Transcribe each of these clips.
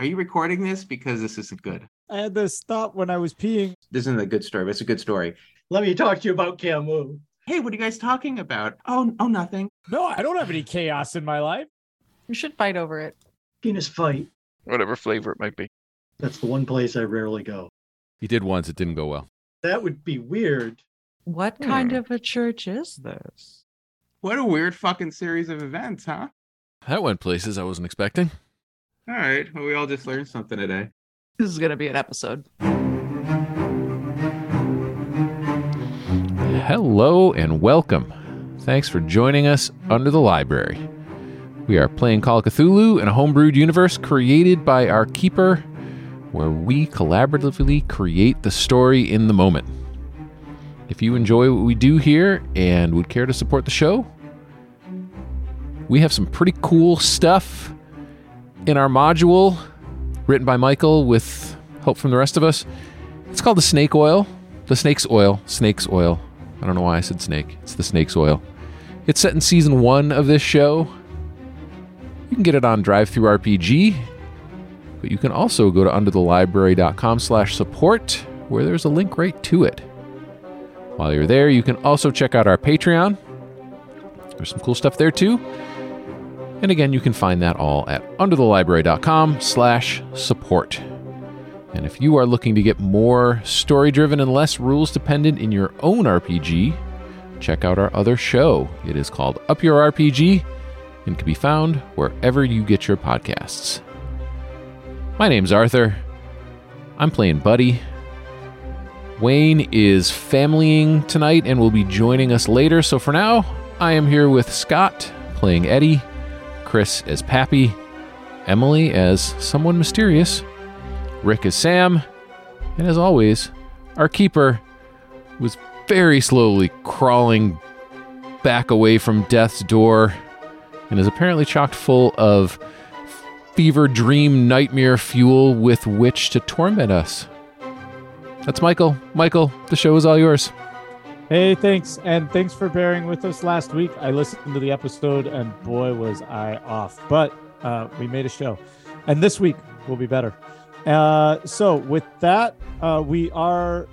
Are you recording this? Because this isn't good. I had to stop when I was peeing. This isn't a good story, but it's a good story. Let me talk to you about Camus. Hey, what are you guys talking about? Oh, oh, nothing. No, I don't have any chaos in my life. We should fight over it. Penis fight. Whatever flavor it might be. That's the one place I rarely go. You did once, it didn't go well. That would be weird. What kind Hmm. of a church is this? What a weird fucking series of events, huh? That went places I wasn't expecting. All right. Well, we all just learned something today. This is going to be an episode. Hello and welcome. Thanks for joining us under the library. We are playing Call of Cthulhu in a homebrewed universe created by our keeper, where we collaboratively create the story in the moment. If you enjoy what we do here and would care to support the show, we have some pretty cool stuff in our module written by Michael with help from the rest of us. It's called the Snake Oil. The Snake's Oil. Snake's Oil. I don't know why I said snake. It's the Snake's Oil. It's set in season one of this show. You can get it on Drive Through RPG, but you can also go to underthelibrary.com slash support, where there's a link right to it. While you're there, you can also check out our Patreon. There's some cool stuff there too. And again, you can find that all at underthelibrary.com slash support. And if you are looking to get more story driven and less rules dependent in your own RPG, check out our other show. It is called Up Your RPG and can be found wherever you get your podcasts. My name's Arthur. I'm playing Buddy. Wayne is familying tonight and will be joining us later. So for now, I am here with Scott playing Eddie, Chris as Pappy, Emily as someone mysterious, Rick as Sam, and as always, our keeper was very slowly crawling back away from death's door and is apparently chocked full of fever dream nightmare fuel with which to torment us. That's Michael. Michael, the show is all yours. Hey, thanks. And thanks for bearing with us last week. I listened to the episode and boy, was I off. But uh, we made a show. And this week will be better. Uh, so, with that, uh, we are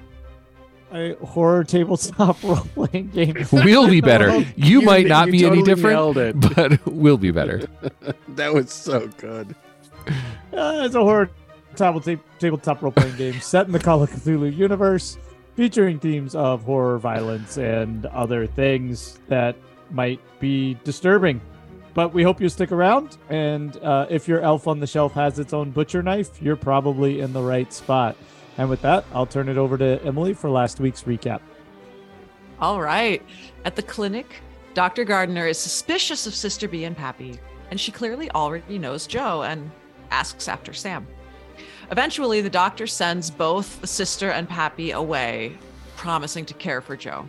a horror tabletop role playing game. We'll be better. You, might not you be any different, but we'll be better. That was so good. Uh, it's a horror tabletop, tabletop role playing game set in the Call of Cthulhu universe, featuring themes of horror, violence, and other things that might be disturbing. But we hope you stick around. And uh, if your elf on the shelf has its own butcher knife, you're probably in the right spot. And with that, I'll turn it over to Emily for last week's recap. All right. At the clinic, Dr. Gardner is suspicious of Sister B and Pappy, and she clearly already knows Joe and asks after Sam. Eventually, the doctor sends both the sister and Pappy away, promising to care for Joe.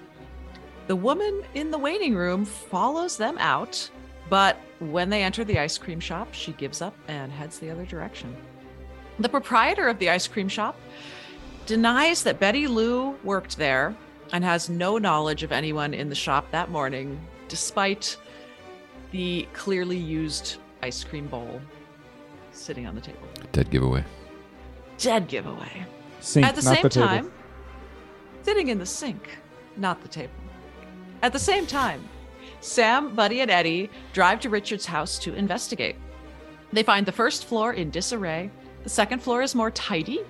The woman in the waiting room follows them out, but when they enter the ice cream shop, she gives up and heads the other direction. The proprietor of the ice cream shop denies that Betty Lou worked there and has no knowledge of anyone in the shop that morning, despite the clearly used ice cream bowl sitting on the table. Dead giveaway. Dead giveaway. Sink, At the not same the table. time, sitting in the sink, not the table. At the same time, Sam, Buddy, and Eddie drive to Richard's house to investigate. They find the first floor in disarray. The second floor is more tidy,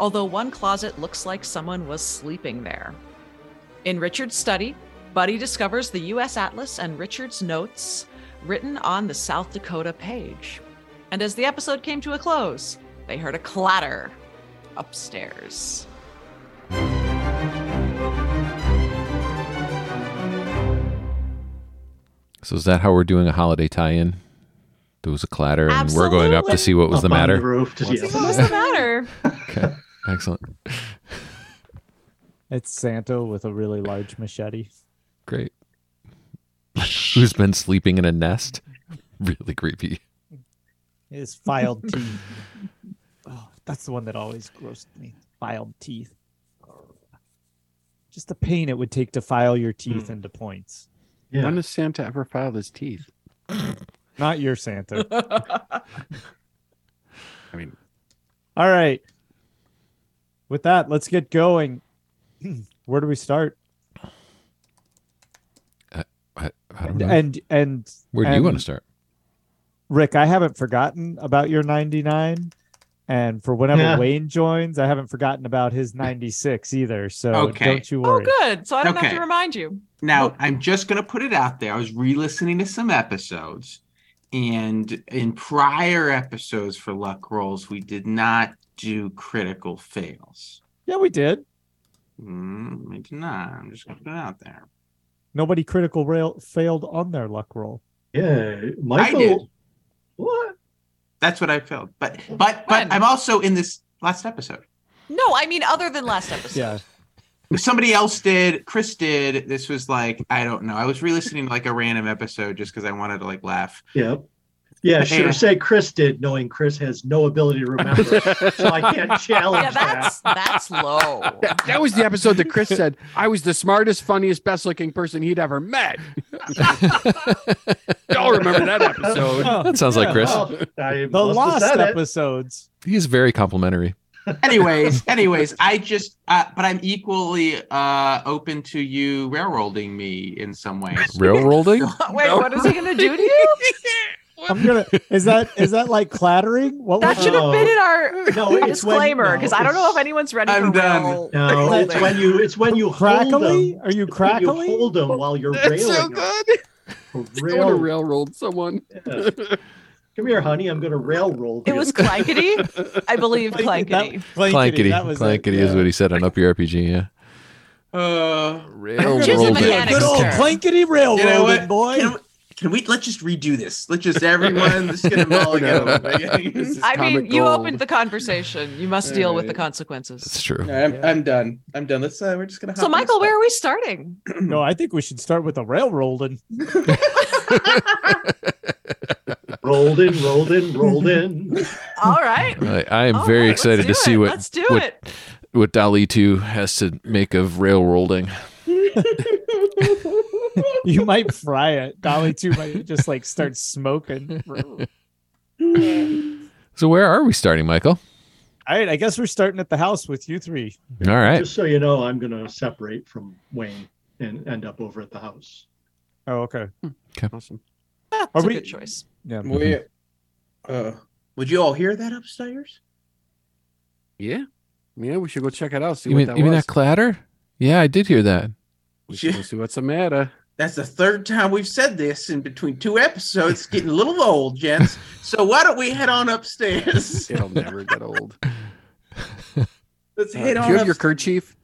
although one closet looks like someone was sleeping there. In Richard's study, Buddy discovers the U.S. Atlas and Richard's notes written on the South Dakota page. And as the episode came to a close, they heard a clatter upstairs. So is that how we're doing a holiday tie-in? There was a clatter, and we're going up to see what was Up the on matter. roof to What's yell. the What's the matter? Okay, excellent, It's Santa with a really large machete. great. Who's been sleeping in a nest? Really creepy. His filed teeth. That's the one that always grossed me. Filed teeth. Just the pain it would take to file your teeth hmm. into points. Yeah. When has Santa ever filed his teeth? Not your Santa. I mean, All right. With that, let's get going. Where do we start? Uh, I, I don't know. And and Where do you want to start? Rick, I haven't forgotten about your 99. And for whenever Yeah. Wayne joins, I haven't forgotten about his 96 either. So Okay. don't you worry. Oh, good. So I don't have to remind you. Now, I'm just going to put it out there. I was re listening to some episodes, and in prior episodes for Luck Rolls, we did not do critical fails. Yeah, we did. Mm, we did not. I'm just going to put it out there. Nobody critical rail failed on their luck roll. Yeah, I Michael. did. What? That's what I felt. But, but, When? but I'm also in this last episode. No, I mean other than last episode. Yeah. Somebody else did. Chris did. This was like I don't know. I was re-listening to like a random episode just because I wanted to like laugh. Yeah. Yeah, sure. Yeah. Say Chris did, knowing Chris has no ability to remember, so I can't challenge Yeah, that's that's low. That, that was the episode that Chris said I was the smartest, funniest, best looking person he'd ever met. Y'all remember that episode? Oh, That sounds like. Chris. Well, The must lost said it. episodes. He's very complimentary. anyways, anyways, I just, uh, but I'm equally uh, open to you railroading me in some ways. Railroading? Wait, what is he gonna do to you? I'm gonna is that is that like clattering? What That should have been in our No, it's when- disclaimer no, because I don't know if anyone's ready I'm for done. real. No, it's when you it's when you hold crackly? them. Are you when You hold them while you're That's railing. so good. For I want to Rail, railroad someone. yeah. Come here, honey. I'm going to railroad. It you. was clankety, I believe Clanky, that- clankety. Clankety. that was it, Clankety is yeah. what he said on Up Your RPG, yeah. Uh, Just a Good old term. clankety railroading, you know what? boy. Can, can we let's just redo this? Let's just everyone just get a mulligan. No. This I mean, you gold. opened the conversation. You must deal with the consequences. That's true. I'm, I'm done. I'm done. Let's. Uh, we're just gonna. So, Michael, where are we starting? No, I think we should start with the railroading. rolled in, rolled in, rolled in. All right. I, I am All very right, excited let's to do see what Let's do what, it. what DALL-E 2 has to make of railroading. You might fry it. DALL-E 2 might just like start smoking. So where are we starting, Michael? All right, I guess we're starting at the house with you three. All right. Just so you know, I'm going to separate from Wayne and end up over at the house. Oh, okay. Hmm. Okay. Awesome. Ah, That's Are a we- good choice. Yeah. Where? Mm-hmm. Uh, would you all hear that upstairs? Yeah. Yeah, we should go check it out. See You what mean, that you mean that clatter? Yeah, I did hear that. We should go see what's the matter. That's the third time we've said this in between two episodes. It's getting a little old, gents. So why don't we head on upstairs? It'll never get old. Let's Uh, head do on. you have your kerchief?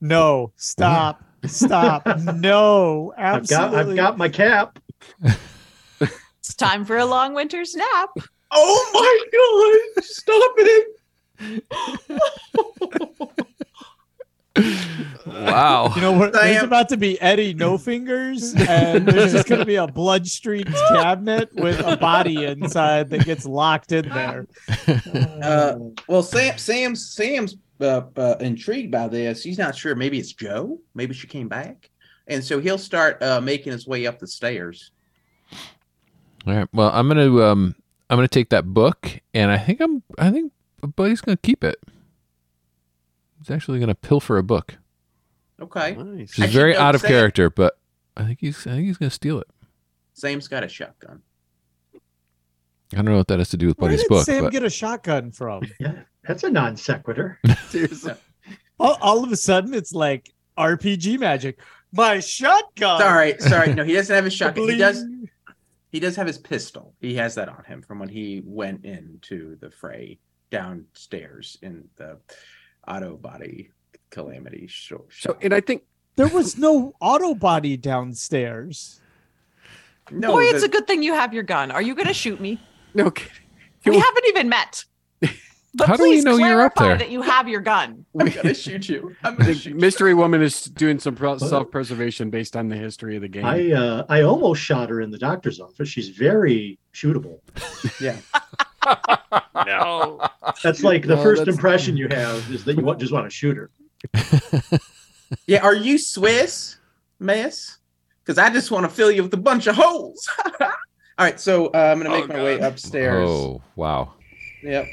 No, stop. Stop. No, I've got, absolutely. I've got my cap. It's time for a long winter's nap. Oh my god! Stop it! Wow. You know what? I There's about to be Eddie No Fingers, and there's just going to be a bloodstreaked cabinet with a body inside that gets locked in there. Uh, well, Sam, Sam's Sam's uh, uh, intrigued by this. He's not sure. Maybe it's Joe. Maybe she came back, and so he'll start uh, making his way up the stairs. All right. Well, I'm gonna um I'm gonna take that book, and I think I'm I think Buddy's gonna keep it. He's actually gonna pilfer a book. Okay. Nice. Which is very out of Sam- character, but I think he's I think he's gonna steal it. Sam's got a shotgun. I don't know what that has to do with Where Buddy's did book, Sam but get a shotgun from? Yeah, that's a non sequitur. Seriously. all, all of a sudden, it's like RPG magic. My shotgun. Sorry, sorry. No, he doesn't have his shotgun. He does. He does have his pistol. He has that on him from when he went into the fray downstairs in the auto body calamity show. So, and I think There was no auto body downstairs. no, Boy, it's a good thing you have your gun. Are you going to shoot me? no kidding. We You- haven't even met. But How do we please know you're up clarify there? that you have your gun. I'm gonna shoot you. I'm gonna shoot Mystery Woman is doing some pro- self-preservation based on the history of the game. I uh, I almost shot her in the doctor's office. She's very shootable. Yeah. no. That's like the No, first impression you have is that you want, just want to shoot her. Yeah. Are you Swiss, Miss? Because I just want to fill you with a bunch of holes. All right. So uh, I'm gonna make Oh, my God. way upstairs. oh wow. Yep.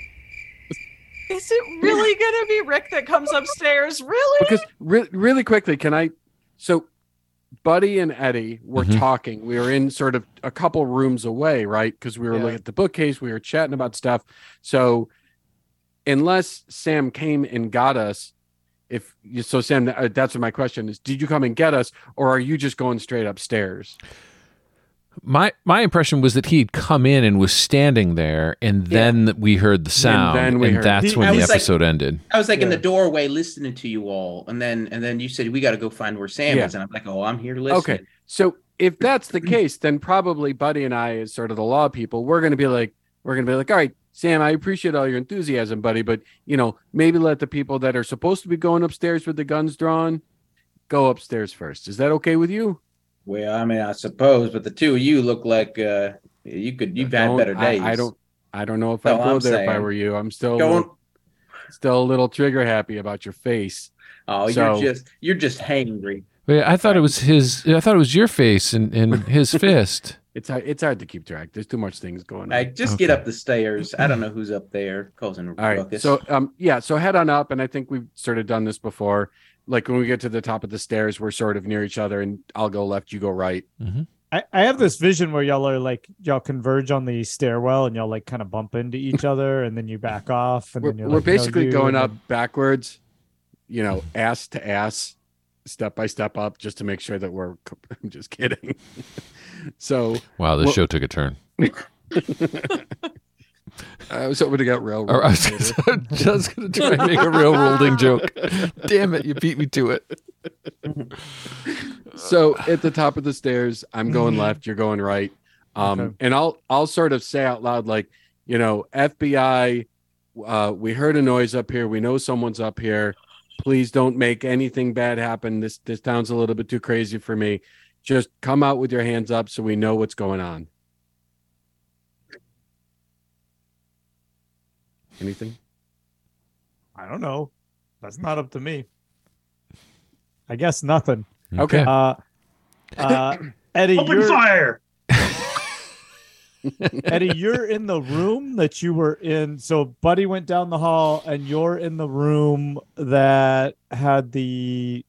Is it really gonna be Rick that comes upstairs? Really? because re- really quickly, can I? So, Buddy and Eddie were Mhm. talking. We were in sort of a couple rooms away, right? Because we were Yeah. looking at the bookcase. We were chatting about stuff. So, unless Sam came and got us, if you, so, Sam, uh, that's what my question is: Did you come and get us, or are you just going straight upstairs? My my impression was that he had come in and was standing there, and then we heard the sound, then and, heard- that's He- when I the was like- episode ended. I was like in the doorway listening to you all, and then and then you said we got to go find where Sam Yeah. is, and I'm like, oh, I'm here listening. Okay. So if that's the case, then probably Buddy and I, as sort of the law people, we're going to be like, we're going to be like, all right, Sam, I appreciate all your enthusiasm, buddy, but you know, maybe let the people that are supposed to be going upstairs with the guns drawn go upstairs first. Is that okay with you? Well, I mean, I suppose, but the two of you look like uh, you could you've had Don't- better days. I, don't. I don't know if No, I'd go I'm there if I were you. I'm still a Don't. little, still a little trigger happy about your face. Oh, So- you're just you're just hangry. Wait, I thought it was his. I thought it was your face and, and his fist. It's hard, it's hard to keep track. There's too much things going on. Like, just get up the stairs. I don't know who's up there causing a All right. ruckus. So um yeah, so head on up, and I think we've sort of done this before. Like when we get to the top of the stairs, we're sort of near each other, and I'll go left, you go right. Mm-hmm. I, I have this vision where y'all are like y'all converge on the stairwell and y'all like kind of bump into each other and then you back off and We're, then you're we're like, "No, basically you," going up backwards, you know, ass to ass, step by step up, just to make sure that we're. I'm just kidding. so Wow, this Well- show took a turn. I was hoping to get real. Or I was just going to try and make a real rolling joke. Damn it, you beat me to it. so at the top of the stairs i'm going left you're going right um Okay. and i'll i'll sort of say out loud like you know fbi uh we heard a noise up here we know someone's up here please don't make anything bad happen this this town's a little bit too crazy for me just come out with your hands up so we know what's going on anything I don't know. That's not up to me. I guess nothing. Okay. Uh, uh, Eddie, Open you're, fire! Eddie, you're in the room that you were in. So Buddy went down the hall, and you're in the room that had the,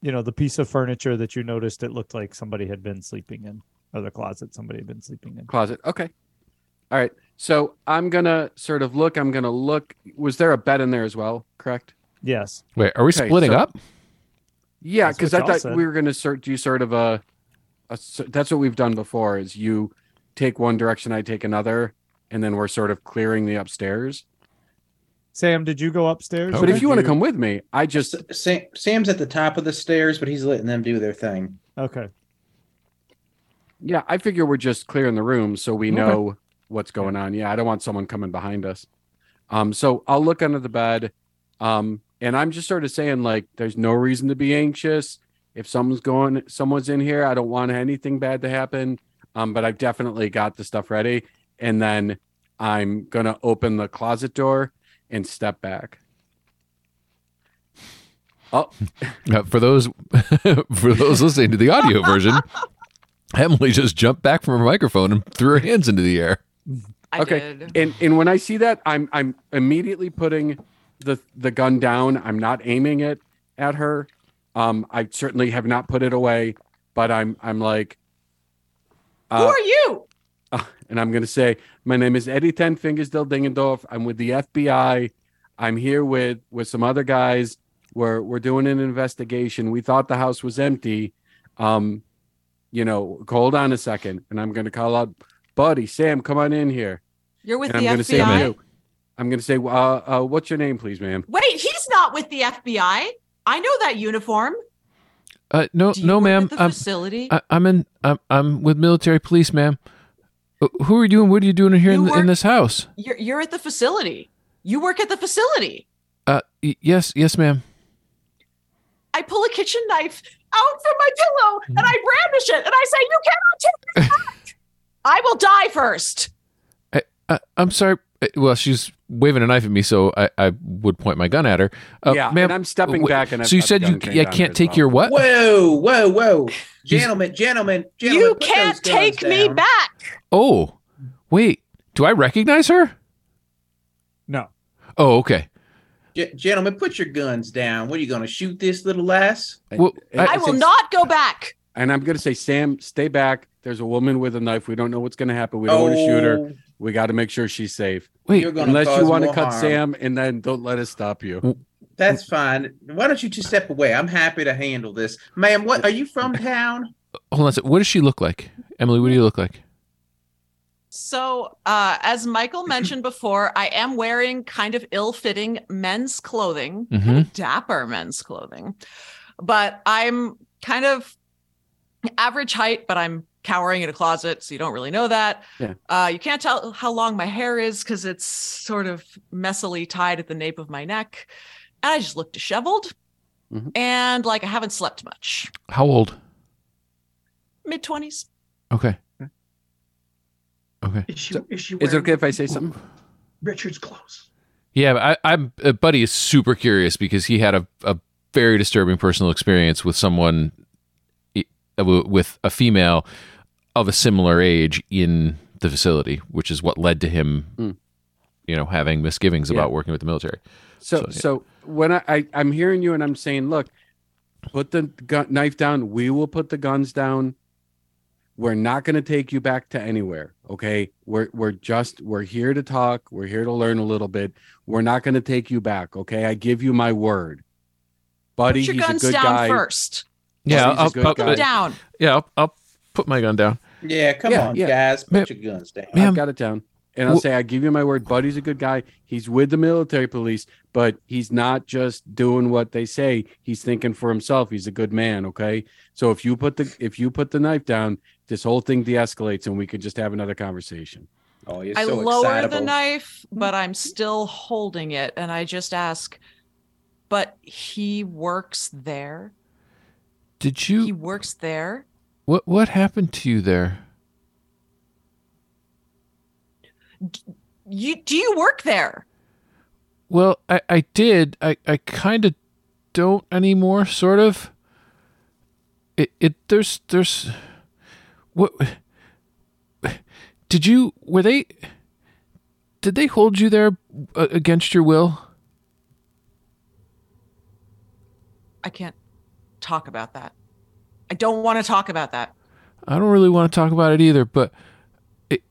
you know, the piece of furniture that you noticed it looked like somebody had been sleeping in, or the closet somebody had been sleeping in. closet okay all right so i'm gonna sort of look i'm gonna look was there a bed in there as well correct Yes. Wait, are we Okay, splitting so- up? Yeah, because I thought said. we were going to sort do sort of a. That's what we've done before. Is you take one direction, I take another, and then we're sort of clearing the upstairs. Sam, did you go upstairs? But if you want to come with me, I just Sam, Sam's at the top of the stairs, but he's letting them do their thing. Okay. yeah, I figure we're just clearing the room so we Okay. What's going on. Yeah, I don't want someone coming behind us. Um, so I'll look under the bed, um, and I'm just sort of saying like, there's no reason to be anxious. If someone's going, someone's in here, I don't want anything bad to happen. Um, but I've definitely got the stuff ready, and then I'm gonna open the closet door and step back. Oh, Uh, for those for those listening to the audio version, Emily just jumped back from her microphone and threw her hands into the air. I Okay. did. and and when I see that, I'm I'm immediately putting the the gun down. I'm not aiming it at her. Um, I certainly have not put it away, but I'm I'm like, Who uh, are you? and I'm gonna say my name is Eddie Ten Fingers Del Dingendorf. I'm with the FBI. I'm here with with some other guys. We're we're doing an investigation. We thought the house was empty. Um, you know, hold on a second, and I'm gonna call out, Buddy, Sam, come on in here. You're with and the I'm going to say to FBI. you, I'm going to say, uh, uh, what's your name, please, ma'am? Wait, he's not with the FBI. I know that uniform. Uh, no, Do you no, ma'am. The I'm, facility. I, I'm in. I'm, I'm with military police, ma'am. Uh, Who are you and what are you doing here in, You in work- this house? you're you're at the facility. You work at the facility. Uh, y- yes, yes, ma'am. I pull a kitchen knife out from my pillow and I brandish it and I say, "You cannot take this back. I will die first. I, I, I'm sorry. Well, she's waving a knife at me, so I, I would point my gun at her. Uh, yeah, ma'am. and I'm stepping wh- back. And I've so you said you gun c- trained yeah, on her can't take well. your what? Whoa, whoa, whoa, gentlemen, gentlemen, gentlemen. you can't those guns take me down. back." Oh, wait. Do I recognize her? No. Oh, okay. G- gentlemen, put your guns down. What are you going to shoot this little lass? Well, And- I- I will not go back. And I'm going to say, Sam, stay back. There's a woman with a knife. We don't know what's going to happen. We don't want to shoot her. Oh, We got to make sure she's safe. Wait, You're gonna Unless you want to cut harm. Sam, and then don't let us stop you. That's fine. Why don't you just step away? I'm happy to handle this, ma'am. What are you from town? hold on a second. What does she look like? Emily, what do you look like? So, uh, as Michael mentioned before, I am wearing kind of ill-fitting men's clothing, kind Mhm. of dapper men's clothing, but I'm kind of average height, but I'm cowering in a closet, so you don't really know that. Yeah. Uh, you can't tell how long my hair is because it's sort of messily tied at the nape of my neck, and I just look disheveled Mhm. and like I haven't slept much. How old? Mid twenties. Okay. Okay. Is she, is she Is it okay if I say something? Richard's clothes? Yeah, I, I'm uh, Buddy is super curious because he had a, a very disturbing personal experience with someone i- w- with a female of a similar age in the facility, which is what led to him, Mm. you know, having misgivings Yeah. about working with the military. So, So, so, when I, I I'm hearing you and I'm saying, look, put the gun, knife down. We will put the guns down. We're not going to take you back to anywhere. Okay, we're we're just we're here to talk. We're here to learn a little bit. We're not going to take you back. Okay, I give you my word, buddy. Put your he's a guns good down guy. first. Yeah, he's a I'll, I'll- guy. Put them down. yeah, I'll, I'll put my gun down. Yeah, come Yeah, on, yeah. guys. Put Ma'am- your guns down. Ma'am- I've got it down. And I'll Wh- say, I give you my word, Buddy's a good guy. He's with the military police, but he's not just doing what they say. He's thinking for himself. He's a good man. Okay. So if you put the if you put the knife down, this whole thing de-escalates and we can just have another conversation. Oh, you're I so lower excitable. the knife, but I'm still holding it. And I just ask, but he works there? Did you? He works there? what what happened to you there? You do you work there? Well, I, I did. I, I kind of don't anymore, sort of. It, it there's there's what did you were they did they hold you there uh, against your will? I can't talk about that. I don't want to talk about that. I don't really want to talk about it either, but it,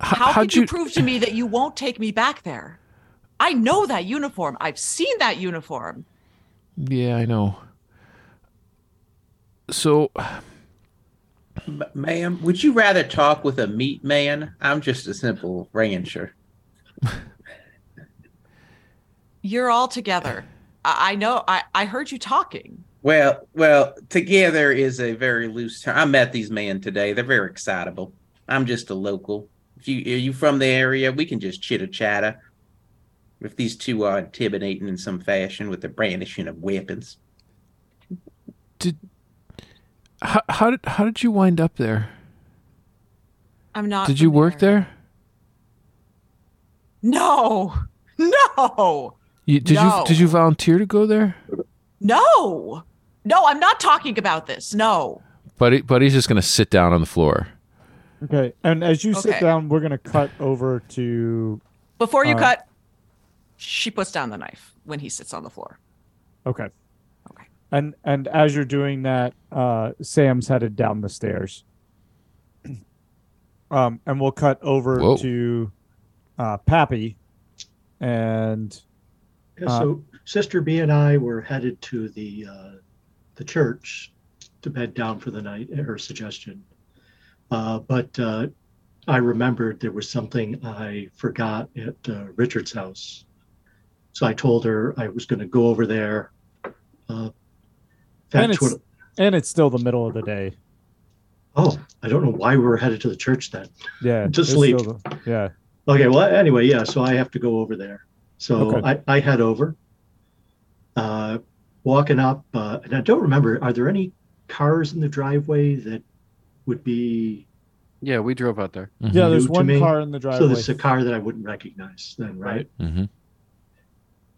How how'd could you prove to me that you won't take me back there? I know that uniform. I've seen that uniform. Yeah, I know. So M- ma'am, would you rather talk with a meat man? I'm just a simple rancher. You're all together. I, I know. I, I heard you talking. Well, well, together is a very loose term. I met these men today. They're very excitable. I'm just a local. If you are you from the area, we can just chitter chatter. If these two are intimidating in some fashion with the brandishing of weapons. how, how did how did you wind up there? I'm not. Did you from work area. there? No. No. You, did No. you did you volunteer to go there? No. No, I'm not talking about this. No. Buddy, Buddy's just gonna sit down on the floor. Okay, and as you sit down, we're gonna cut over to. Before you Uh, cut, she puts down the knife when he sits on the floor. Okay. Okay. And and as you're doing that, uh, Sam's headed down the stairs. Um, and we'll cut over Whoa. to uh, Pappy, and Yeah, Uh, so Sister B and I were headed to the uh, the church to bed down for the night. at Her suggestion, uh, but uh, I remembered there was something I forgot at uh, Richard's house, so I told her I was going to go over there. Uh, And it's- what. and it's still the middle of the day. Oh, I don't know why we were headed to the church then. Yeah, To sleep. the- yeah. Okay, well, anyway, yeah, so I have to go over there. So Okay. I, I head over, uh, walking up, uh, and I don't remember, are there any cars in the driveway that would be, Yeah, we drove out there. Mhm. Yeah, there's one car in the so driveway. this is a car that I wouldn't recognize then, right? Mhm.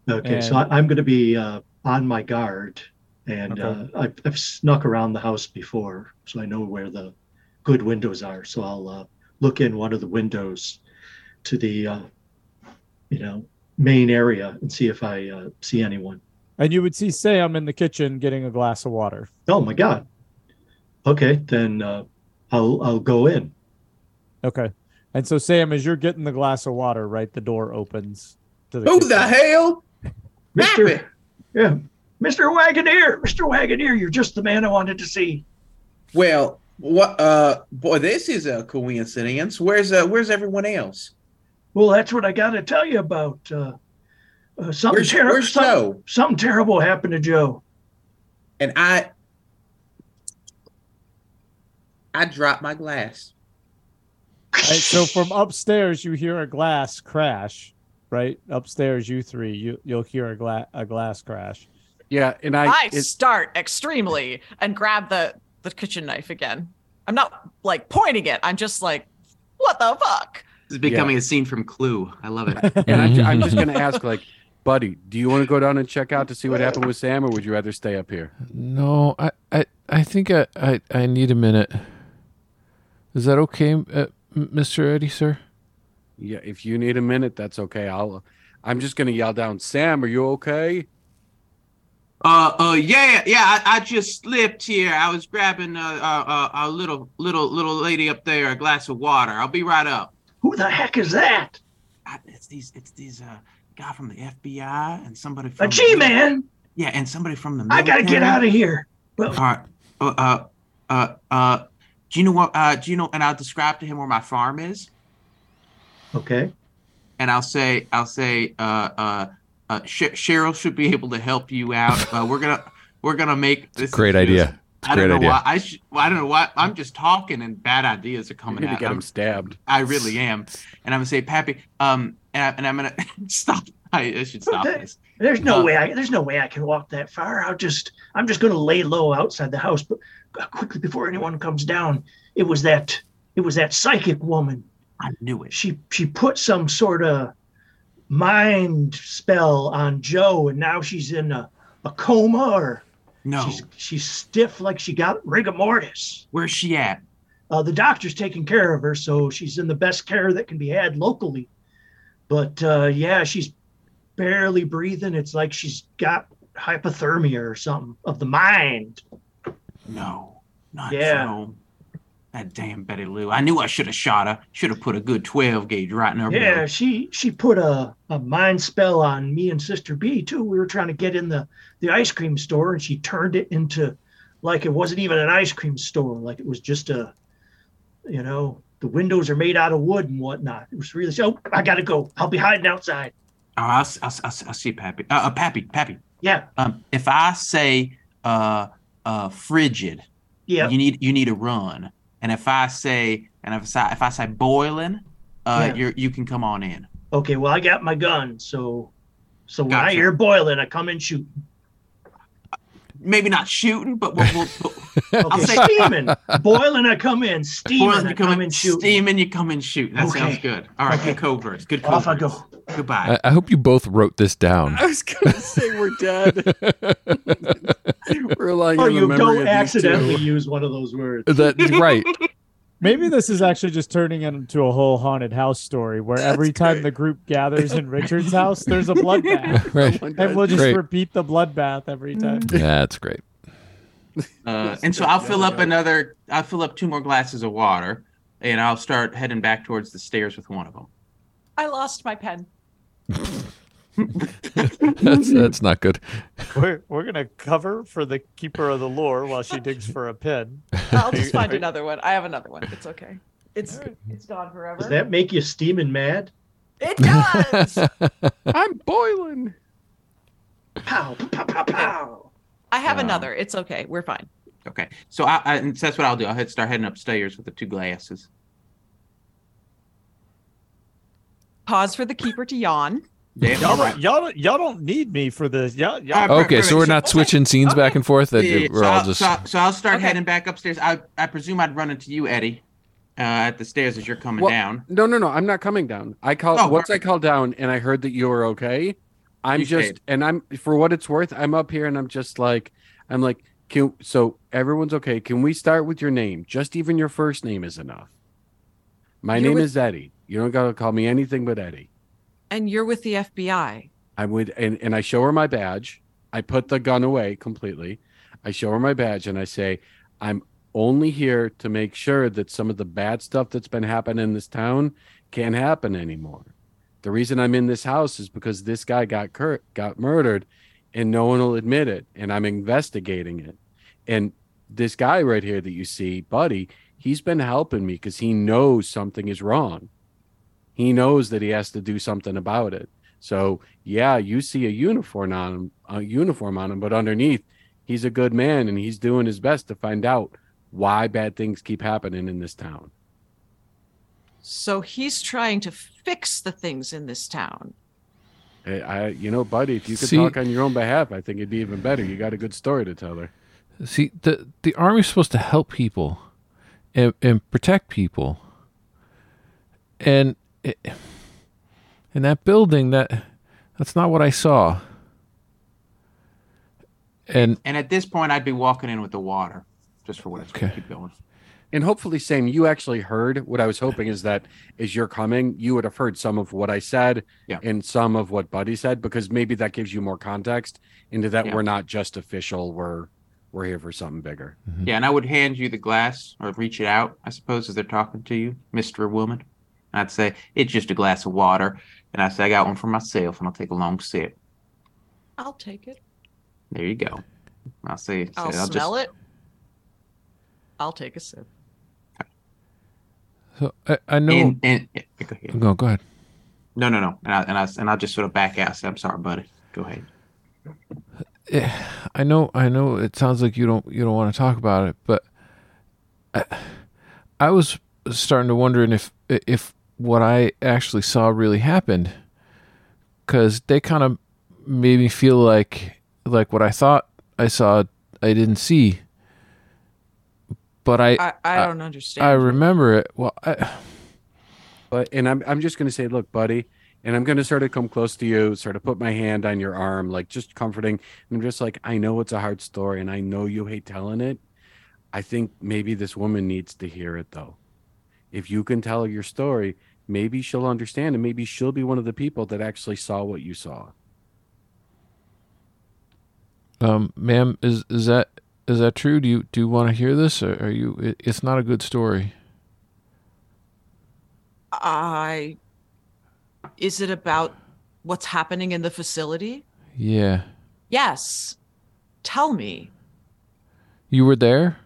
Okay, so And- I, I'm going to be uh, on my guard, and Okay. uh, I've, I've snuck around the house before, so I know where the good windows are. So I'll uh, look in one of the windows to the, uh, you know, main area and see if I uh, see anyone. And you would see Sam in the kitchen getting a glass of water. Oh my God. Okay, then uh, I'll I'll go in. Okay. And so Sam, as you're getting the glass of water, right, the door opens to the Who kitchen. the hell? Mister, Happy. yeah, Mister Wagoneer, Mister Wagoneer, you're just the man I wanted to see. Well, what? Uh, boy, this is a coincidence. Where's uh, where's everyone else? Well, that's what I got to tell you about. Uh, uh, something, Where's, ter- where's something, Joe? something terrible happened to Joe. And I, I dropped my glass. Right, so from upstairs, you hear a glass crash. Right upstairs, you three, you you'll hear a glass a glass crash. Yeah, and I, I it- start extremely and grab the the kitchen knife again. I'm not like pointing it. I'm just like, what the fuck? This is becoming a scene from Clue. I love it. and I, I'm just gonna ask, like, buddy, do you want to go down and check out to see what happened with Sam, or would you rather stay up here? No, I, I, I think I, I, I need a minute. Is that okay, uh, Mr. Eddie, sir? Yeah, if you need a minute, that's okay. I'll. I'm just gonna yell down, Sam, are you okay? Uh, uh, yeah, yeah. I, I just slipped here. I was grabbing uh, uh, uh, a little, little, little lady up there a glass of water. I'll be right up. Who the heck is that? I, it's these, it's these uh guy from the FBI and somebody from the- G-man. Yeah, and somebody from the. I gotta get out of here. All right. Uh, uh, uh, uh, do you know what? Uh, do you know? And I'll describe to him where my farm is, Okay. and I'll say, I'll say, uh, uh, uh Sh- Cheryl should be able to help you out. Uh, we're gonna, we're gonna make this. Great idea. It's a I don't know idea. why. I should. Well, I don't know why. I'm just talking, and bad ideas are I'm coming gonna get I'm- him stabbed. I really am, and I'm gonna say, Pappy, um, and, I, and I'm gonna stop. I, I should stop Okay. this. There's no Uh, way. I, there's no way I can walk that far. I'll just. I'm just gonna lay low outside the house, but uh, quickly before anyone comes down. It was that. It was that psychic woman. I knew it. She she put some sort of mind spell on Joe, and now she's in a, a coma, or No, she's she's stiff like she got rigor mortis. where's she at? Uh, the doctor's taking care of her, so she's in the best care that can be had locally. But uh, yeah, she's barely breathing. It's like she's got hypothermia or something of the mind. No, not Yeah. That damn Betty Lou. I knew I should have shot her. Should have put a good 12 gauge right in her Yeah, belly. she she put a, a mind spell on me and Sister B too. We were trying to get in the the ice cream store, and she turned it into like it wasn't even an ice cream store, like it was just a, you know, the windows are made out of wood and whatnot. It was really oh, I gotta go. I'll be hiding outside. Oh, I'll, I'll, I'll, I'll see Pappy. Uh, uh, Pappy, Pappy. Yeah, Um, if I say uh, uh, frigid, yeah. you need you need a run. And if I say and if I say, if I say boiling, uh, Yeah. you're you can come on in. Okay, well I got my gun, so so when I hear boiling, I come and shoot. Maybe not shooting, but we'll, we'll, we'll Okay, say- steaming, boiling, I come in. Steaming, boiling, I you come come in, and shoot. steaming, you come in shoot. That Okay. sounds good. All right, Okay. good code words. Good code Off I go. Goodbye. I, I hope you both wrote this down. I was gonna say we're dead. Relying Oh, on the you memory don't of accidentally two. use one of those words. That's right. Maybe this is actually just turning into a whole haunted house story where every time the group gathers in Richard's house, there's a bloodbath. right. Oh. And we'll just Great. repeat the bloodbath every time. Yeah, that's great. Uh, and so I'll fill up another. I'll fill up two more glasses of water, and I'll start heading back towards the stairs with one of them. I lost my pen. That's that's not good. We're, we're going to cover for the keeper of the lore while she digs for a pin. I'll just find another one. I have another one. It's okay. It's it's gone forever. Does that make you steaming mad? It does. I'm boiling. Pow, pow, pow, pow. I have another. It's okay. We're fine. Okay, so I, I and so that's what I'll do. I'll head start heading upstairs with the two glasses. Pause for the keeper to yawn. Yeah, Y'all, all right. don't, y'all, y'all don't need me for this. Y'all, y'all, All right, Okay, so we're not switching scenes back and forth. That Yeah, we're so, all I'll, just so, so I'll start Okay. heading back upstairs. I I presume I'd run into you, Eddie, uh, at the stairs as you're coming Well, down. No, no, no. I'm not coming down. I call Oh, once I perfect. called down and I heard that you were okay. I'm You just stayed. and I'm for what it's worth. I'm up here and I'm just like I'm like can so everyone's okay. Can we start with your name? Just even your first name is enough. My You're name with- is Eddie. You don't gotta call me anything but Eddie. And you're with the FBI. I would and, and I show her my badge. I put the gun away completely. I show her my badge and I say, I'm only here to make sure that some of the bad stuff that's been happening in this town can't happen anymore. The reason I'm in this house is because this guy got cur- got murdered and no one will admit it and I'm investigating it. And this guy right here that you see, Buddy, he's been helping me because he knows something is wrong. He knows that he has to do something about it. So yeah, you see a uniform on him, a uniform on him, but underneath, he's a good man and he's doing his best to find out why bad things keep happening in this town. So he's trying to fix the things in this town. I, I you know, buddy, if you could See- talk on your own behalf, I think it'd be even better. You got a good story to tell her. See, the the army's supposed to help people and, and protect people. And it, in that building, that that's not what I saw. And And at this point, I'd be walking in with the water, just for what it's Okay. okay. Keep going. And hopefully, Sam, you actually heard what I was hoping is that as you're coming, you would have heard some of what I said Yeah. and some of what Buddy said, because maybe that gives you more context into that Yeah. we're not just official, we're we're here for something bigger. Mm-hmm. Yeah, and I would hand you the glass or reach it out, I suppose, as they're talking to you, Mister Woman. And I'd say it's just a glass of water, and I say I got one for myself, and I'll take a long sip. I'll take it. There you go. I'll say, say I'll, I'll smell it. I'll take a sip. so I, I know. And, and yeah, go ahead. no, go ahead. No, no, no. And I and I and I'll just sort of back out. Say, I'm sorry, buddy. Go ahead. Eh, I know, I know. It sounds like you don't you don't want to talk about it, but I, I was starting to wonder if if what I actually saw really happened, because they kind of made me feel like like what I thought I saw I didn't see, but I I, I I- don't understand. I remember it. Well, I, But and I'm I'm just gonna say, look, buddy, and I'm gonna sort of come close to you, sort of put my hand on your arm, like just comforting. And I'm just like, I know it's a hard story, and I know you hate telling it. I think maybe this woman needs to hear it though. If you can tell her your story, maybe she'll understand, and maybe she'll be one of the people that actually saw what you saw. um, ma'am, is is that is that true? Do you do you want to hear this, or are you? It, it's not a good story. I. Is it about what's happening in the facility? Yeah, Yes. Tell me. you were there.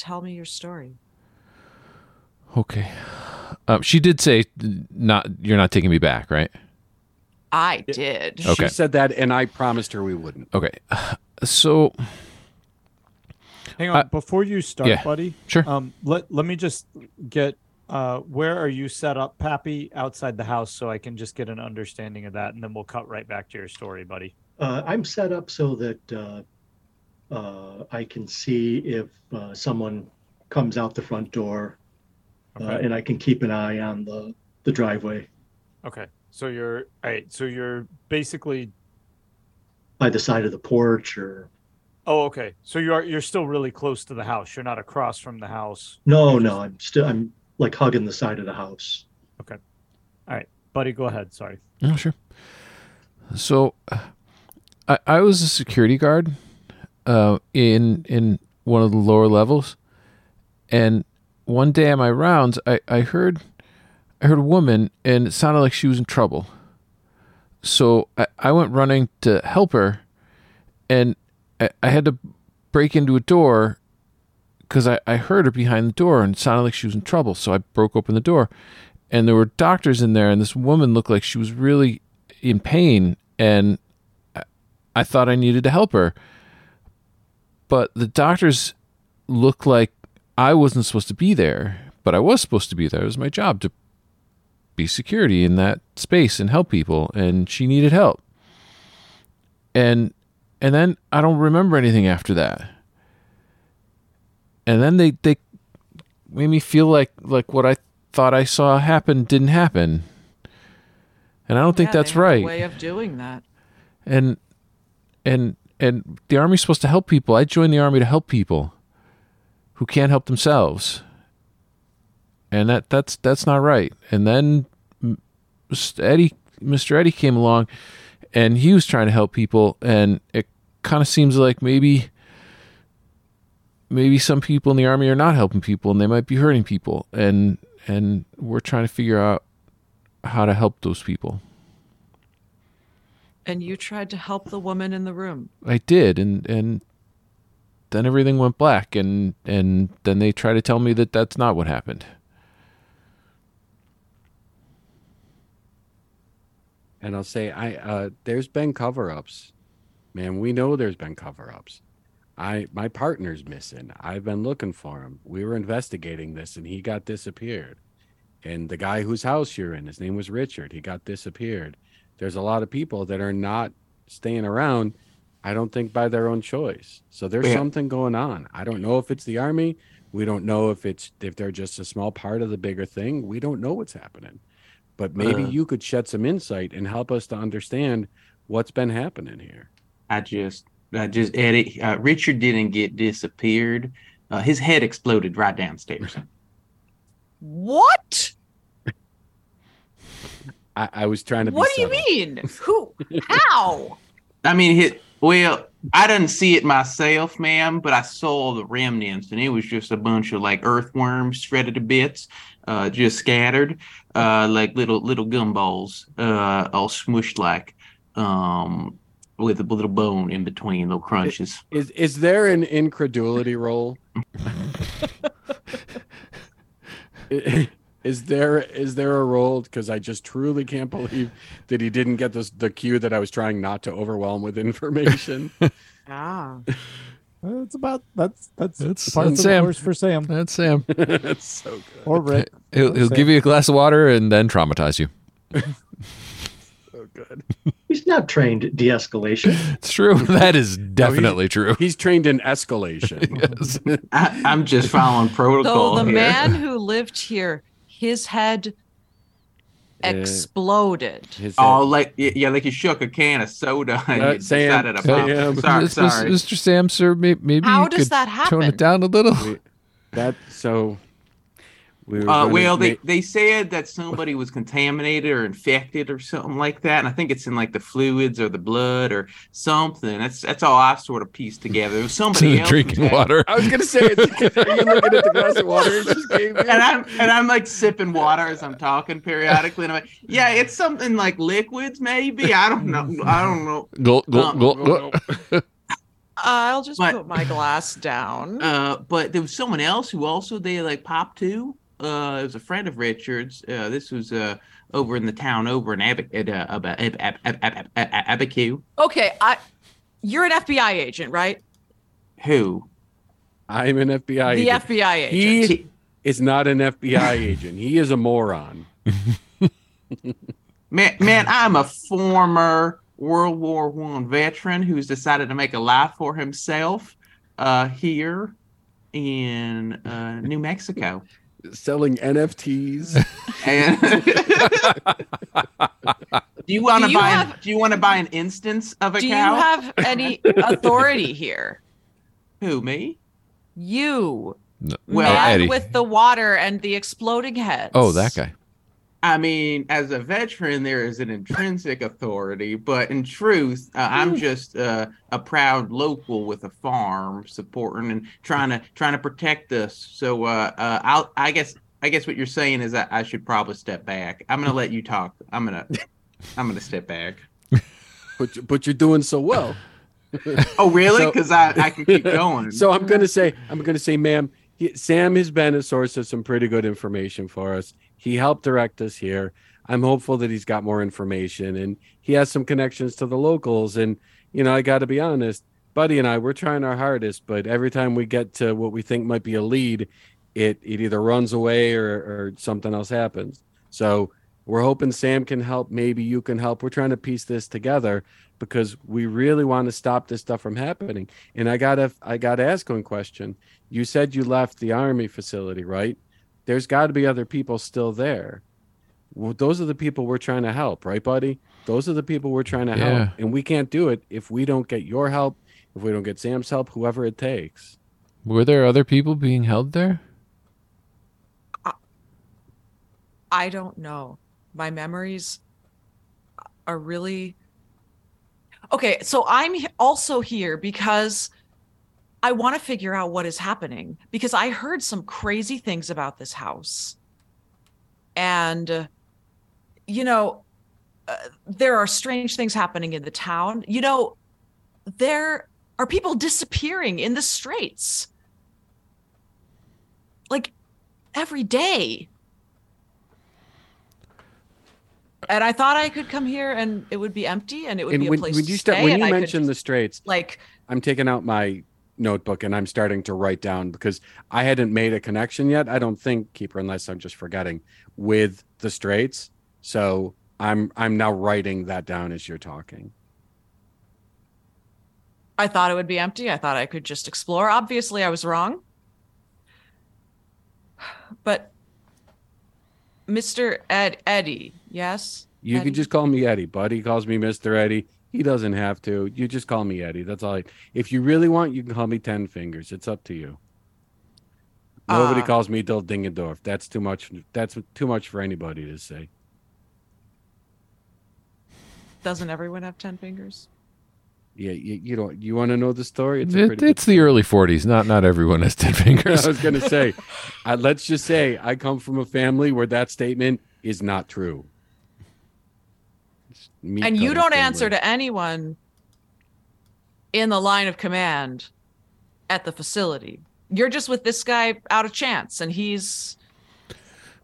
Tell me your story. Okay. Um, she did say not you're not taking me back, right? I did. Okay. She said that, and I promised her we wouldn't. Okay. So Hang on, Uh, before you start, yeah. buddy. Sure. Um, let let me just get. Uh, where are you set up, Pappy, outside the house, so I can just get an understanding of that, and then we'll cut right back to your story, buddy. Uh, I'm set up so that uh, uh, I can see if uh, someone comes out the front door, uh, and I can keep an eye on the the driveway Okay. So you're all right. So you're basically. by the side of the porch, or Oh, okay. So you're you're still really close to the house. You're not across from the house, no, no, I'm still I'm like hugging the side of the house. Okay, all right, buddy. Go ahead. Sorry. Oh, sure. So, I I was a security guard, uh, in in one of the lower levels, and one day on my rounds, I I heard, I heard a woman, and it sounded like she was in trouble. So I I went running to help her, and I, I had to break into a door. Because I, I heard her behind the door and it sounded like she was in trouble. So I broke open the door and there were doctors in there and this woman looked like she was really in pain and I- i thought i needed to help her but the doctors looked like i wasn't supposed to be there but i was supposed to be there it was my job to be security in that space and help people and she needed help and and then i don't remember anything after that and then they they made me feel like like what i thought I saw happen didn't happen. And I don't think Yeah, they that's right. way of doing that. And and and the army's supposed to help people. I joined the army to help people who can't help themselves. and that that's that's not right. And then. Eddie, Mr. Eddie came along, and he was trying to help people, and it kind of seems like maybe maybe some people in the army are not helping people, and they might be hurting people, and and we're trying to figure out how to help those people. And you tried to help the woman in the room. I did, and and then everything went black, and and then they try to tell me that that's not what happened. And I'll say, I uh, there's been cover-ups, man. We know there's been cover-ups. I my partner's missing. I've been looking for him. We were investigating this, and he got disappeared. And the guy whose house you're in, his name was Richard. He got disappeared. There's a lot of people that are not staying around. I don't think by their own choice. So there's Yeah. something going on. I don't know if it's the army. We don't know if it's if they're just a small part of the bigger thing. We don't know what's happening. But maybe Uh. you could shed some insight and help us to understand what's been happening here. I just, I just, Eddie, uh, Richard didn't get disappeared. Uh, his head exploded right downstairs. What? I, I was trying to. Be What do you mean? Who? How? I mean, hit. Well, I didn't see it myself, ma'am, but I saw the remnants, and it was just a bunch of like earthworms shredded to bits, uh, just scattered, uh, like little little gumballs, uh, all smushed like, um, with a little bone in between, little crunches. Is is there an incredulity roll? is there is there a roll? Because I just truly can't believe that he didn't get this the cue that I was trying not to overwhelm with information. Ah. It's about that's that's That's part of the Sam. course for Sam That's Sam. That's so good. or Rick. He'll, he'll give you a glass of water and then traumatize you. So good. He's not trained de-escalation. It's true. That is definitely true. He's trained in escalation. Yes. I, I'm just following So protocol the here. man who lived here, his head Uh, exploded. His Oh, like yeah, yeah, like you shook a can of soda and Uh, you Sam, decided to Sam. Sorry, Mis- mis- sorry. Mr. Sam, sir, may- maybe How you does could that tone it down a little. we- that so. We were Uh, well, they, make- they said that somebody was contaminated or infected or something like that, and I think it's in like the fluids or the blood or something. That's that's all I've sort of pieced together. It was somebody else drinking was- water. I was gonna say, it's, are you looking at the glass of water you just gave me? and I'm and I'm like sipping water as I'm talking periodically, and I'm like, yeah, it's something like liquids, maybe. I don't know. I don't know. Gulp, gulp, Um, gulp, gulp. I'll just But- put my glass down. Uh, but there was someone else who also they like popped to. Uh, it was a friend of Richard's. Uh, this was uh over in the town over in Ab- at, uh, Ab- Ab- Ab- Ab- Ab- Ab- Abiquiu. okay, I you're an FBI agent, right? Who? I'm an FBI agent. the agent. FBI agent. He is not an FBI agent. He is a moron. Man, man, I'm a former World War One veteran who's decided to make a life for himself uh, here in uh, New Mexico. Selling NFTs. And do you want to buy? have- do you want to buy an instance of a Do you have any authority here? Who me? You, No. Well, Eddie. with the water and the exploding heads. Oh, that guy. I mean, as a veteran, there is an intrinsic authority, but in truth, uh, I'm just uh, a proud local with a farm, supporting and trying to trying to protect us. So, uh, uh, I'll, I guess, I guess what you're saying is that I should probably step back. I'm gonna let you talk. I'm gonna, I'm gonna step back. but, you- but you're doing so well. Oh, really? So- Because I, I can keep going. So I'm gonna say, I'm gonna say, ma'am, Sam has been a source of some pretty good information for us. He helped direct us here. I'm hopeful that he's got more information and he has some connections to the locals. And you know, I got to be honest, Buddy and I, we're trying our hardest, but every time we get to what we think might be a lead, it it either runs away or or something else happens. So we're hoping Sam can help. Maybe you can help. We're trying to piece this together because we really want to stop this stuff from happening. And I gotta I gotta ask one question. You said you left the army facility, right? There's got to be other people still there. Well, those are the people we're trying to help, right, buddy? Those are the people we're trying to Yeah. help, and we can't do it if we don't get your help, if we don't get Sam's help, whoever it takes. Were there other people being held there? I don't know. My memories are really okay. So I'm also here because I want to figure out what is happening because I heard some crazy things about this house. And, uh, you know, uh, there are strange things happening in the town. You know, there are people disappearing in the straits like every day. And I thought I could come here and it would be empty and it would And be a place when to you stay. start when you I could mention the straits, like I'm taking out my notebook and I'm starting to write down because I hadn't made a connection yet. I don't think keeper unless I'm just forgetting with the straits. So I'm I'm now writing that down as you're talking. I thought it would be empty. I thought I could just explore. Obviously, I was wrong. But Mr. Ed Eddie, yes? You Eddie? can just call me Eddie. Buddy calls me Mr. Eddie. He doesn't have to. You just call me Eddie. That's all. I, if you really want, you can call me Ten Fingers. It's up to you. Nobody Ah. calls me Dil Dingendorf. That's too much. That's too much for anybody to say. Doesn't everyone have 10 fingers? Yeah, you, you don't. You want to know the story? It's It, pretty it's the early 40s. Not not everyone has 10 fingers. I was going to say, uh, let's just say I come from a family where that statement is not true. It's meat and you don't family. answer to anyone in the line of command at the facility. You're just with this guy out of chance, and he's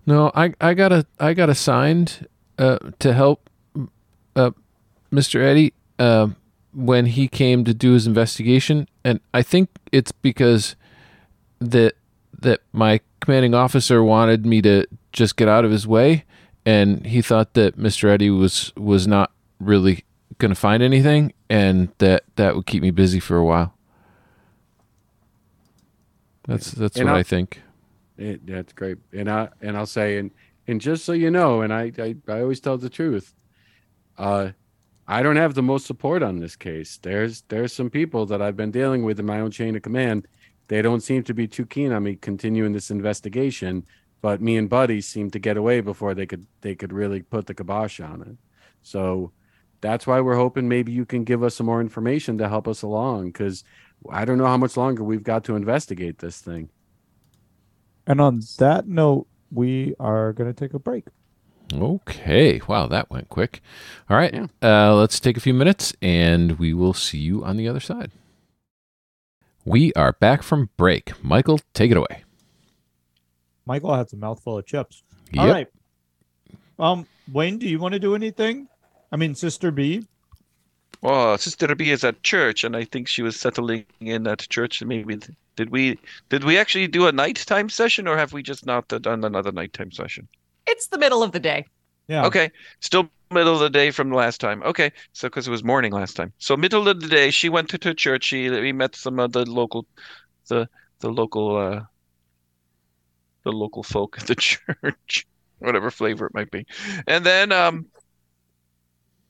No, I I got a I got assigned uh, to help uh, Mr. Eddie uh, when he came to do his investigation, and I think it's because that that my commanding officer wanted me to just get out of his way, and he thought that Mr. Eddie was was not really going to find anything, and that that would keep me busy for a while. That's that's And what I'll- I think. It, that's great, and I and I'll say, and and just so you know, and I I, I always tell the truth. Uh, I don't have the most support on this case. There's there's some people that I've been dealing with in my own chain of command. They don't seem to be too keen on me continuing this investigation, but me and Buddy seemed to get away before they could they could really put the kibosh on it. So that's why we're hoping maybe you can give us some more information to help us along, because I don't know how much longer we've got to investigate this thing. And on that note, we are going to take a break. Okay. Wow, that went quick. All right. Yeah. Uh, let's take a few minutes and we will see you on the other side. We are back from break. Michael, take it away. Michael has a mouthful of chips. All Yep. right. Um, Wayne, do you want to do anything? I mean, Sister B. Well, Sister B is at church, and I think she was settling in at church. Maybe did we did we actually do a nighttime session, or have we just not done another nighttime session? it's the middle of the day. Yeah. Okay, still middle of the day from last time. Okay, so because it was morning last time, so middle of the day, she went to, to church. She we met some of the local, the the local uh, the local folk at the church, whatever flavor it might be, and then um,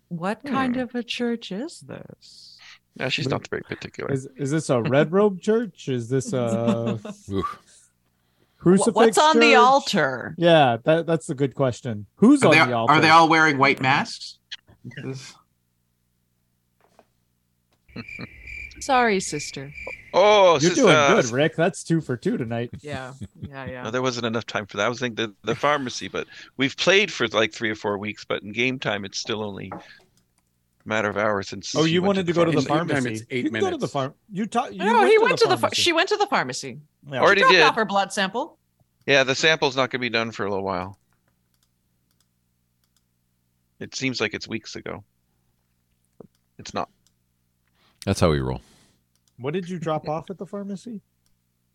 What kind Hmm. of a church is this? no, she's not very particular. Is is this a red robe church? Is this a Oof. crucifix? What's on the altar? Yeah, that that's a good question. Who's Are on they, the altar? are they all wearing white masks? This- Sorry, sister. Oh, You're sis- doing uh, good, Rick. That's two for two tonight. Yeah, yeah, yeah. No, there wasn't enough time for that. I was thinking the, the pharmacy, but we've played for like three or four weeks, but in game time, it's still only a matter of hours since. Oh, you wanted to go to the pharmacy. It's eight you can go to the farm. You talk. You no, he went to the. Ph- she went to the pharmacy. Yeah. Already Dropped did. off her blood sample. Yeah, the sample's not going to be done for a little while. It seems like it's weeks ago. It's not. That's how we roll. What did you drop off at the pharmacy?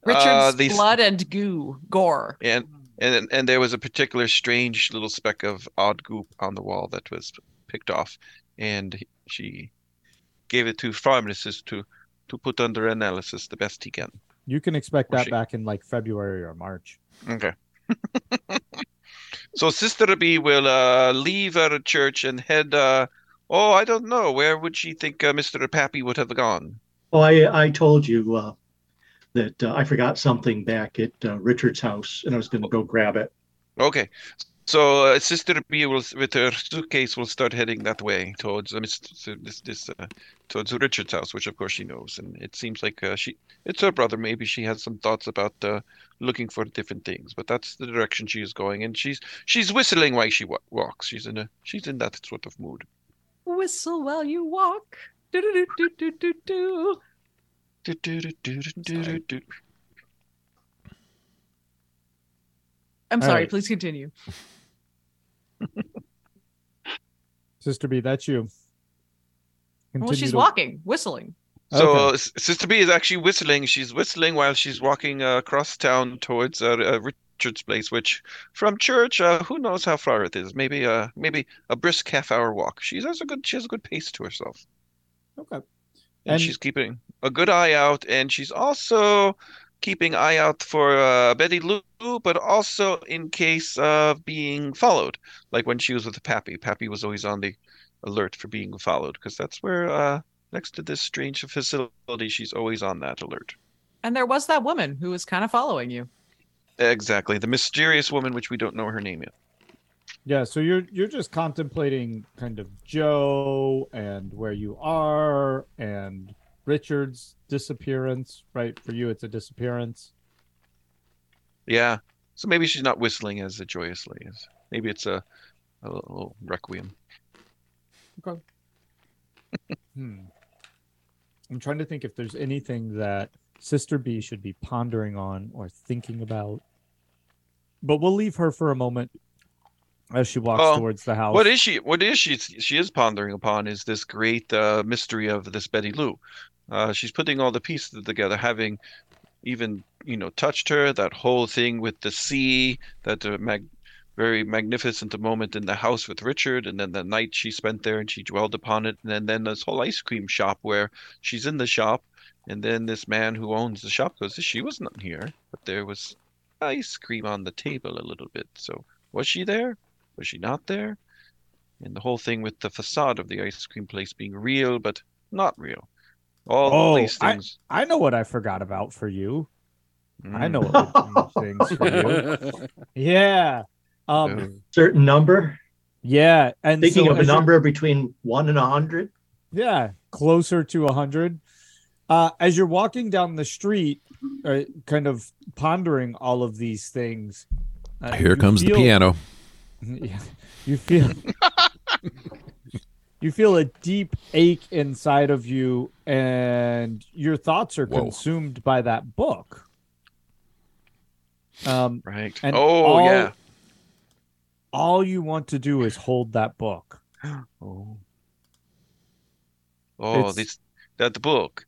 Richard's Uh, these- blood and goo, gore. And and and there was a particular strange little speck of odd goop on the wall that was picked off, and she gave it to pharmacist to to put under analysis the best he can. You can expect Or that she- back in like February or March. Okay. so Sister B will uh, leave her church and head. Uh, oh, I don't know. Where would she think uh, Mr. Pappy would have gone? Oh, I, I told you uh, that uh, I forgot something back at uh, Richard's house and I was going to go grab it. Okay. So uh, Sister B will, with her suitcase, will start heading that way towards uh, Mr. this this uh, towards Richard's house, which of course she knows, and it seems like uh, she it's her brother. Maybe she has some thoughts about uh, looking for different things, but that's the direction she is going, and she's she's whistling while she wa- walks. She's in a she's in that sort of mood. Whistle while you walk. Do do do do do do. Do, do, do, do, do, do, do, do. I'm All sorry. right. Please continue. Sister B, that's you. well, Continue she's to- walking, whistling. So Okay. uh, S- Sister B is actually whistling. She's whistling while she's walking uh, across town towards uh, uh, Richard's place, which from church, uh, who knows how far it is? Maybe uh, maybe a brisk half hour walk. She has a good she has a good pace to herself, Okay. and, And- she's keeping a good eye out, and she's also keeping eye out for uh, Betty Lou, but also in case of being followed, like when she was with Pappy. Pappy was always on the alert for being followed because that's where uh, next to this strange facility, she's always on that alert. And there was that woman who was kind of following you. Exactly. The mysterious woman, which we don't know her name yet. Yeah, so you're you're just contemplating kind of Joe and where you are and Richard's disappearance, right? For you it's a disappearance. Yeah. So maybe she's not whistling as joyously as maybe it's a, a little requiem. Okay. hmm. I'm trying to think if there's anything that Sister B should be pondering on or thinking about. But we'll leave her for a moment as she walks Oh, towards the house. What is she? What is she? She is pondering upon is this great uh, mystery of this Betty Lou. Uh, she's putting all the pieces together, having even you know touched her. That whole thing with the sea, that uh, mag- very magnificent moment in the house with Richard, and then the night she spent there and she dwelled upon it, and then, then this whole ice cream shop where she's in the shop, and then this man who owns the shop goes, "She wasn't here, but there was ice cream on the table a little bit. So was she there? Was she not there?" And the whole thing with the facade of the ice cream place being real but not real. All Oh, these things. I know what I forgot about for you. I Mm. know what would change things for you. Yeah. Um Certain number. yeah, and Thinking so of a as you're- number between one and a hundred. Yeah, closer to a hundred. Uh, as you're walking down the street, uh, kind of pondering all of these things, uh, Here you comes the piano. Yeah, you feel you feel a deep ache inside of you, and your thoughts are Whoa. consumed by that book. Um, right. and oh all- yeah. all you want to do is hold that book. Oh. Oh, It's- this that book.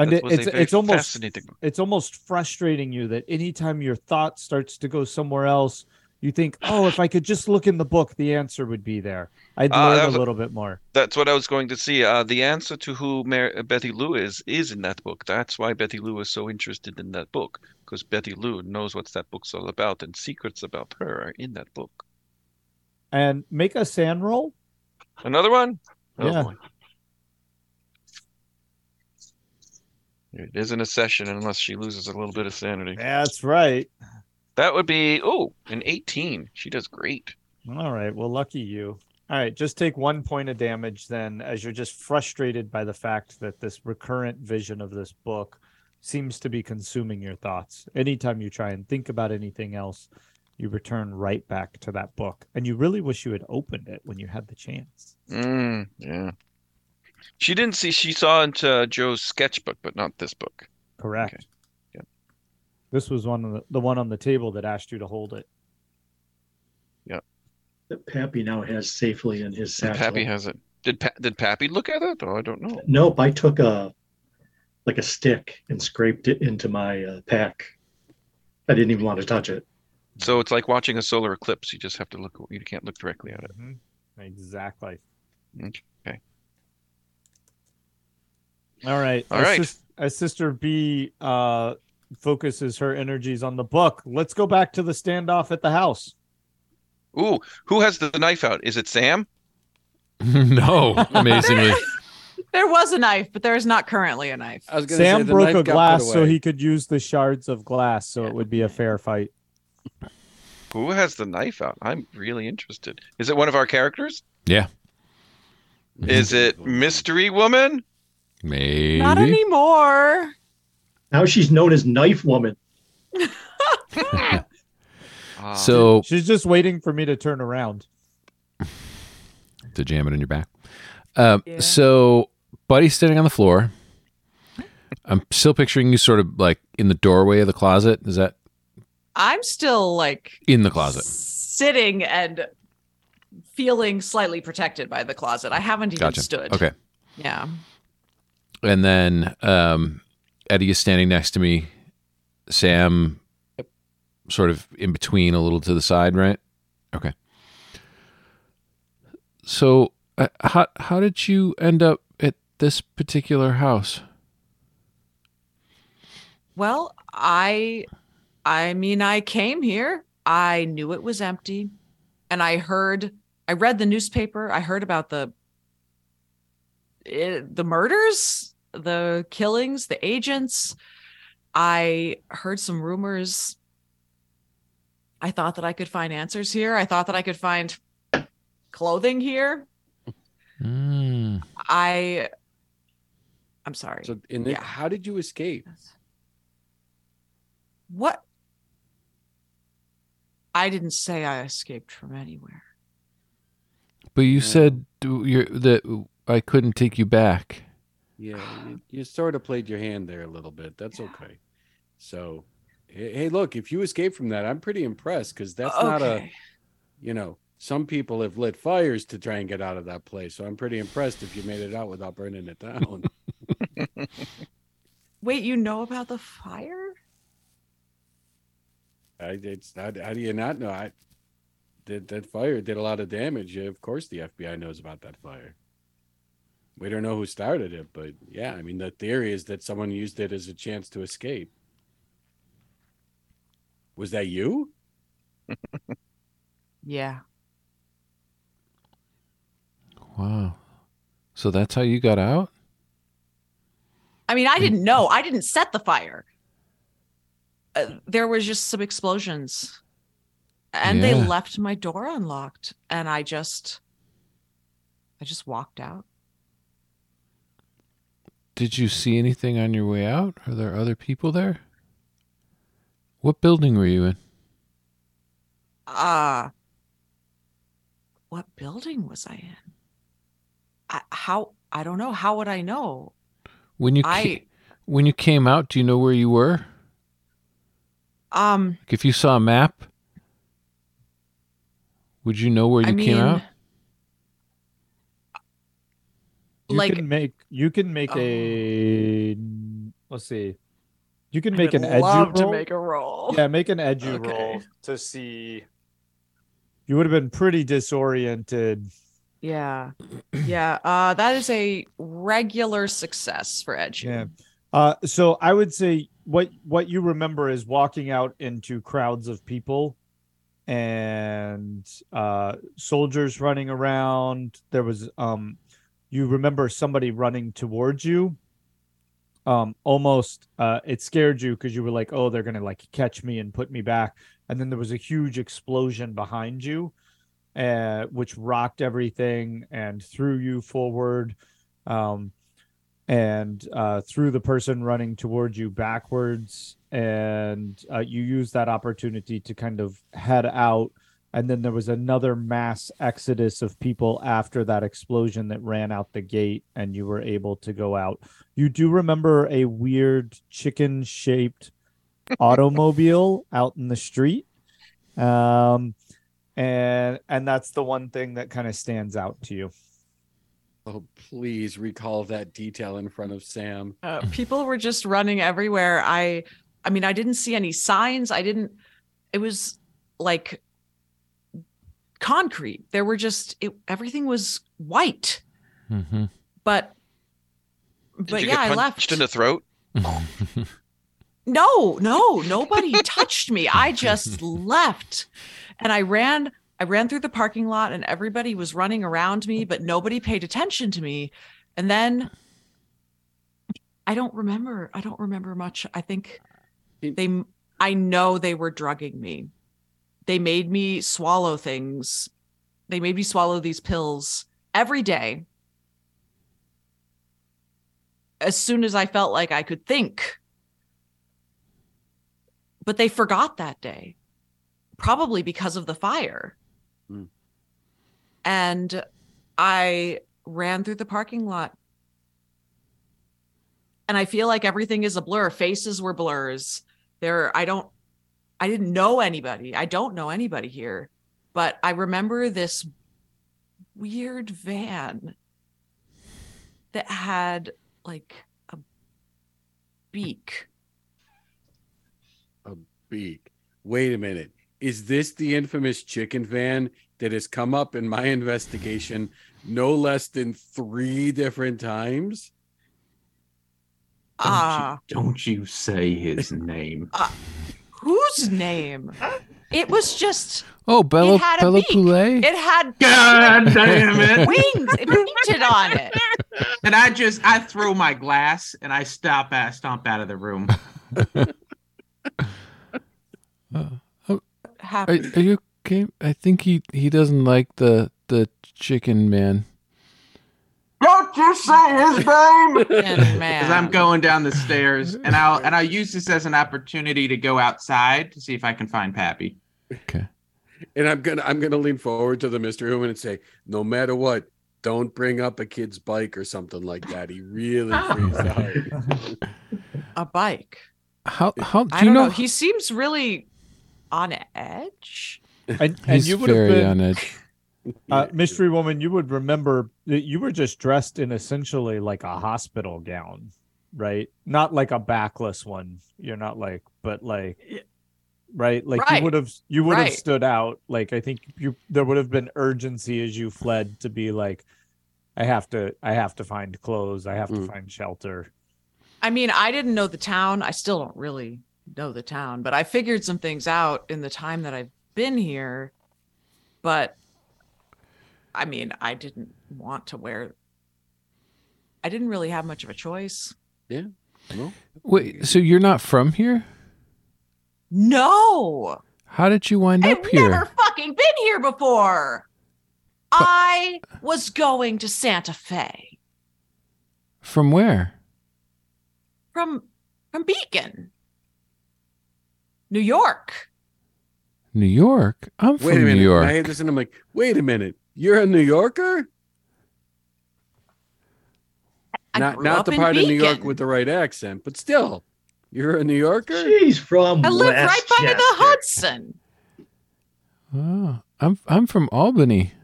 And it, it's it's almost it's almost frustrating you that anytime your thought starts to go somewhere else you think oh if i could just look in the book the answer would be there i'd Ah, learn a was a- little bit more That's what I was going to see. Uh, the answer to who Mar- Betty Lou is is in that book. That's why Betty Lou is so interested in that book because Betty Lou knows what that book's all about, and secrets about her are in that book. and make a SAN roll Another one? Oh, Yeah. boy. It isn't a session unless she loses a little bit of sanity. that's right That would be oh, an 18. She does great. all right well lucky you all right just take one point of damage then as you're just frustrated by the fact that this recurrent vision of this book seems to be consuming your thoughts anytime you try and think about anything else you return right back to that book and you really wish you had opened it when you had the chance Mm, yeah. She didn't see. She saw into Joe's sketchbook, but not this book. Correct. Yep. This was one of the, the one on the table that asked you to hold it. that Pappy now has safely in his And satchel. Pappy has it. Did pa- did Pappy look at it? Oh, I don't know. Nope, I took a like a stick and scraped it into my uh, pack. I didn't even want to touch it. So it's like watching a solar eclipse. You just have to look. You can't look directly at it. Mhm. Exactly. Okay. All right. All as, right. sis- as Sister B uh, focuses her energies on the book, let's go back to the standoff at the house. Ooh, who has the knife out? Is it Sam? no, amazingly. There was a knife, but there is not currently a knife. I was gonna Sam the broke knife a glass so he could use the shards of glass, so it would be a fair fight. Who has the knife out? I'm really interested. Is it one of our characters? Yeah. Is it Mystery Woman? Maybe. Not anymore. Now she's known as Knife Woman. Ah, So She's just waiting for me to turn around. to jam it in your back. Um, Yeah. So, Buddy's standing on the floor. I'm still picturing you sort of like in the doorway of the closet. Is that I'm still like in the closet? sitting and feeling slightly protected by the closet. I haven't even Gotcha. stood. Okay. Yeah. And then um, Eddie is standing next to me. Sam, sort of in between, a little to the side, right? Okay. So, uh, how how did you end up at this particular house? Well, I I mean I came here. I knew it was empty and I heard I read the newspaper. I heard about the eh, the murders, the killings, the agents. I heard some rumors. I thought that I could find answers here. I thought that I could find clothing here. Mm, I I'm sorry. So, in the, Yeah. how did you escape? What? I didn't say I escaped from anywhere. but you Yeah. said you're, that I couldn't take you back. Yeah, you, you sort of played your hand there a little bit. That's okay. So, hey, hey, look, if you escape from that, I'm pretty impressed because that's oh, not a, you know, some people have lit fires to try and get out of that place. So I'm pretty impressed if you made it out without burning it down. Wait, you know about the fire? I, it's how, how do you not know? I did that fire did a lot of damage. Of course, the FBI knows about that fire. We don't know who started it, but yeah, I mean, the theory is that someone used it as a chance to escape. Was that you? Yeah. Wow. So that's how you got out? I mean, I didn't know. I didn't set the fire. Uh, there was just some explosions. And they left my door unlocked and I just I just walked out. Did you see anything on your way out? Are there other people there? What building were you in? Uh what building was I in? I, how I don't know. How would I know? When you ca- I when you came out, do you know where you were? um Like if you saw a map, would you know where you I mean came out? You Like- can make you can make Oh. a let's see. You can I make an edge love to make a roll. Yeah, make an edge Okay. roll to see. You would have been pretty disoriented. Yeah. Yeah. Uh that is a regular success for Edge. Yeah. Uh, so I would say what what you remember is walking out into crowds of people and uh, soldiers running around. There was um, you remember somebody running towards you. Um, almost uh, it scared you because you were like, oh, they're gonna like catch me and put me back. And then there was a huge explosion behind you, uh, which rocked everything and threw you forward. Um, and uh, threw the person running towards you backwards. And uh, you used that opportunity to kind of head out. And then there was another mass exodus of people after that explosion that ran out the gate, and you were able to go out. You do remember a weird chicken shaped automobile out in the street. Um, and and that's the one thing that kind of stands out to you. Oh, please recall that detail in front of Sam. Uh, people were just running everywhere. I I mean, I didn't see any signs. I didn't it was like concrete. There were just it, everything was white. Mm-hmm. But Did but you yeah, get I punched left. in the throat? No, no, nobody touched me. I just left. And I ran I ran through the parking lot and everybody was running around me, but nobody paid attention to me. And then I don't remember. I don't remember much. I think they I know they were drugging me. They made me swallow things. They made me swallow these pills every day. As soon as I felt like I could think. But they forgot that day, probably because of the fire. Hmm. And I ran through the parking lot. And I feel like everything is a blur. Faces were blurs. There, I don't, I didn't know anybody. I don't know anybody here. But I remember this weird van that had like a beak. A beak. Wait a minute. Is this the infamous chicken van that has come up in my investigation no less than three different times? Don't, Ah, don't you say his name. Whose name? It was just, Oh, Bella had a Bella beak. Poulet. it had God damn it. wings. It painted on it. And I just I throw my glass and I stop at stomp out of the room. Are, are you okay? I think he he doesn't like the the chicken man. Don't you say his name. Man. Because I'm going down the stairs and I'll and I'll use this as an opportunity to go outside to see if I can find Pappy. Okay. And I'm gonna I'm gonna lean forward to the mystery woman and say, no matter what, don't bring up a kid's bike or something like that. He really freaks out. a bike. How how do I you don't know? know. He seems really on edge. And, and He's you would have very been on edge. Uh, mystery woman. You would remember that you were just dressed in essentially like a hospital gown, right? Not like a backless one. You're not like, but like, right? Like Right. you would have you would have Right. stood out. Like I think you there would have been urgency as you fled to be like, I have to I have to find clothes. I have to Mm. find shelter. I mean, I didn't know the town. I still don't really know the town, but I figured some things out in the time that I've been here. But I mean, I didn't want to wear. I didn't really have much of a choice. No? Wait, so you're not from here? No, How did you wind I've up here? never fucking been here before. I was going to Santa Fe From where? from from Beacon, New York. New York. I'm from Wait a minute. New York. I hear this and I'm like, wait a minute. You're a New Yorker? I not not the part of New York with the right accent, but still, you're a New Yorker. She's from I live right by the Hudson. Oh, I'm I'm from Albany.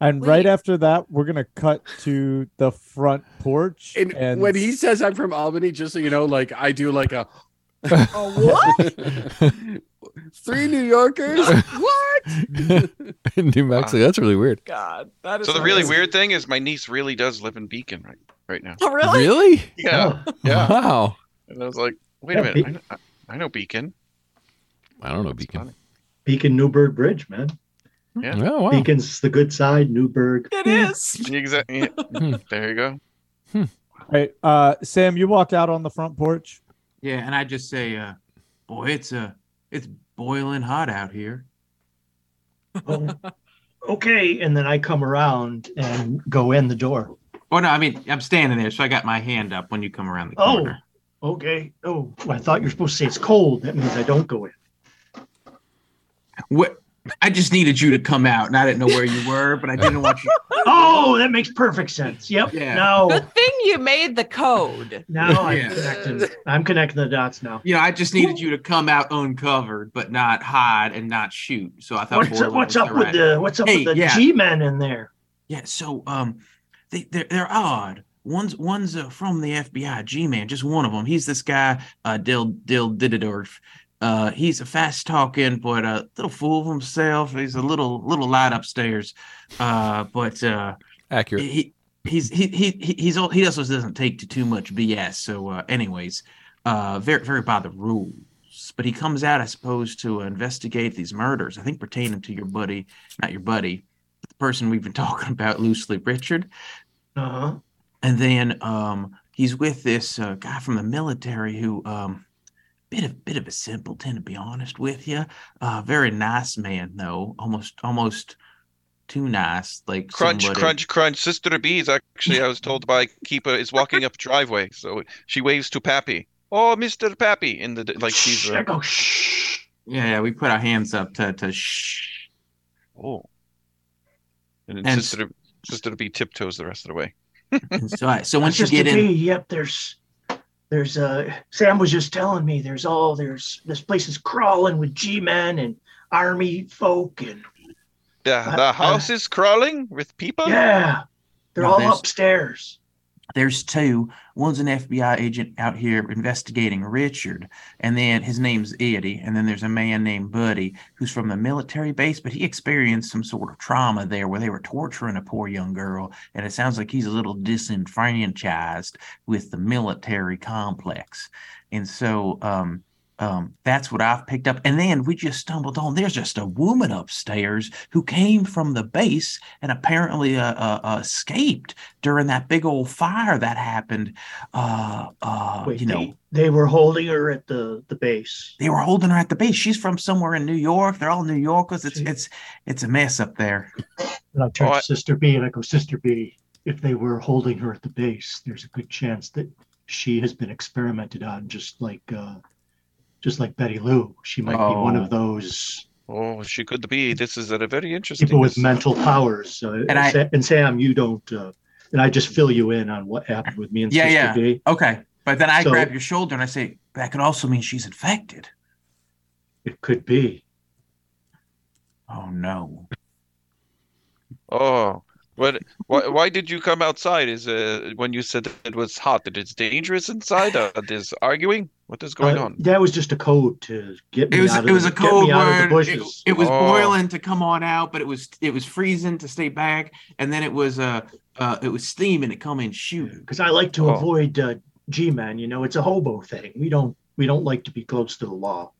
And Wait. right after that, we're gonna cut to the front porch. And, And, when he says I'm from Albany, just so you know, like I do like a, a what? three New Yorkers. what? New Mexico. That's really weird. God, that is So the really amazing. weird thing is my niece really does live in Beacon right right now. Oh, really? Really? Yeah, Oh, yeah. Wow. And I was like, wait Yeah, a minute, I know, I know Beacon. I don't know That's Beacon. funny. Beacon Newburgh Bridge, man. Yeah. Oh wow. Beacon's the good side. Newburgh. It is. Exactly. Hmm. there you go. Right, uh, Sam, you walk out on the front porch. Yeah, and I just say, uh, boy, it's uh it's boiling hot out here. Oh, okay, and then I come around and go in the door. Oh no, I mean I'm standing there, so I got my hand up when you come around the oh, corner. Oh, okay. Oh, I thought you were supposed to say it's cold. That means I don't go in. What I just needed you to come out, and I didn't know where you were, but I didn't want you. Oh, that makes perfect sense. Yep. Yeah. Now, Good thing you made the code. now I'm Yeah. connecting. I'm connecting the dots now. You know, I just needed you to come out uncovered, but not hide and not shoot. So I thought. What's up, what's up with right. the what's up Hey, with the yeah. G-men in there? Yeah, so um, they they're, they're odd. One's one's uh, from the FBI, G-man, just one of them. He's this guy, uh, Dil Dil Dididorf. Uh, he's a fast talking, but a little fool of himself. He's a little little light upstairs, uh, but uh, Accurate. he he's he he he- he's he also doesn't take to too much BS. So, uh, anyways, uh, very very by the rules. But he comes out, I suppose, to uh, investigate these murders. I think pertaining to your buddy, not your buddy, but the person we've been talking about loosely, Richard. Uh huh. And then um, he's with this uh, guy from the military who um, bit of bit of a simpleton to be honest with you. Uh, very nice man though, almost almost too nice. Like Crunch, somebody- crunch, crunch. Sister Bees, actually, I was told by Keeper, is walking up driveway. So she waves to Pappy. Oh, Mr. Pappy. In the like she's Shh, uh, go shh. Yeah, yeah, we put our hands up to to shh. oh. And then And- Sister Sister Bee tiptoes the rest of the way. And so I, so once you get to in, be, yep, there's there's uh Sam was just telling me there's all there's this place is crawling with G men and army folk and The, Uh, the uh, house is crawling with people? yeah. They're No, all upstairs. There's two. One's an FBI agent out here investigating Richard, and then his name's Eddie, and then there's a man named Buddy who's from the military base, but he experienced some sort of trauma there where they were torturing a poor young girl, and it sounds like he's a little disenfranchised with the military complex, and so um. Um, that's what I've picked up. And then we just stumbled on there's just a woman upstairs who came from the base and apparently uh, uh, uh, escaped during that big old fire that happened. Uh, uh, Wait, you know, they, they were holding her at the the base. they were holding her at the base. She's from somewhere in New York. They're all New Yorkers. It's Gee. it's it's a mess up there. And I turn Oh, to Sister B and I go, Sister B, if they were holding her at the base, there's a good chance that she has been experimented on, just like uh, just like Betty Lou. She might be one of those Oh, she could be. This is a very interesting. people with mental powers. Uh, And I- Sa- and Sam, you don't. Uh, and I just fill you in on what happened with me and Yeah, Sister yeah. B. Okay, but then I So- grab your shoulder and I say that could also mean she's infected. It could be. Oh no. Oh, what? Why? Why did you come outside? Is uh when you said it was hot? That it's dangerous inside? Uh, there's arguing. What is going Uh, on? That was just a code to get me It was out of it was the, a get me cold out of the word. It, it was Oh. boiling to come on out, but it was it was freezing to stay back, and then it was uh uh it was steaming to come in shoot. because I like to Oh. avoid uh, G-men. You know, it's a hobo thing. We don't we don't like to be close to the law.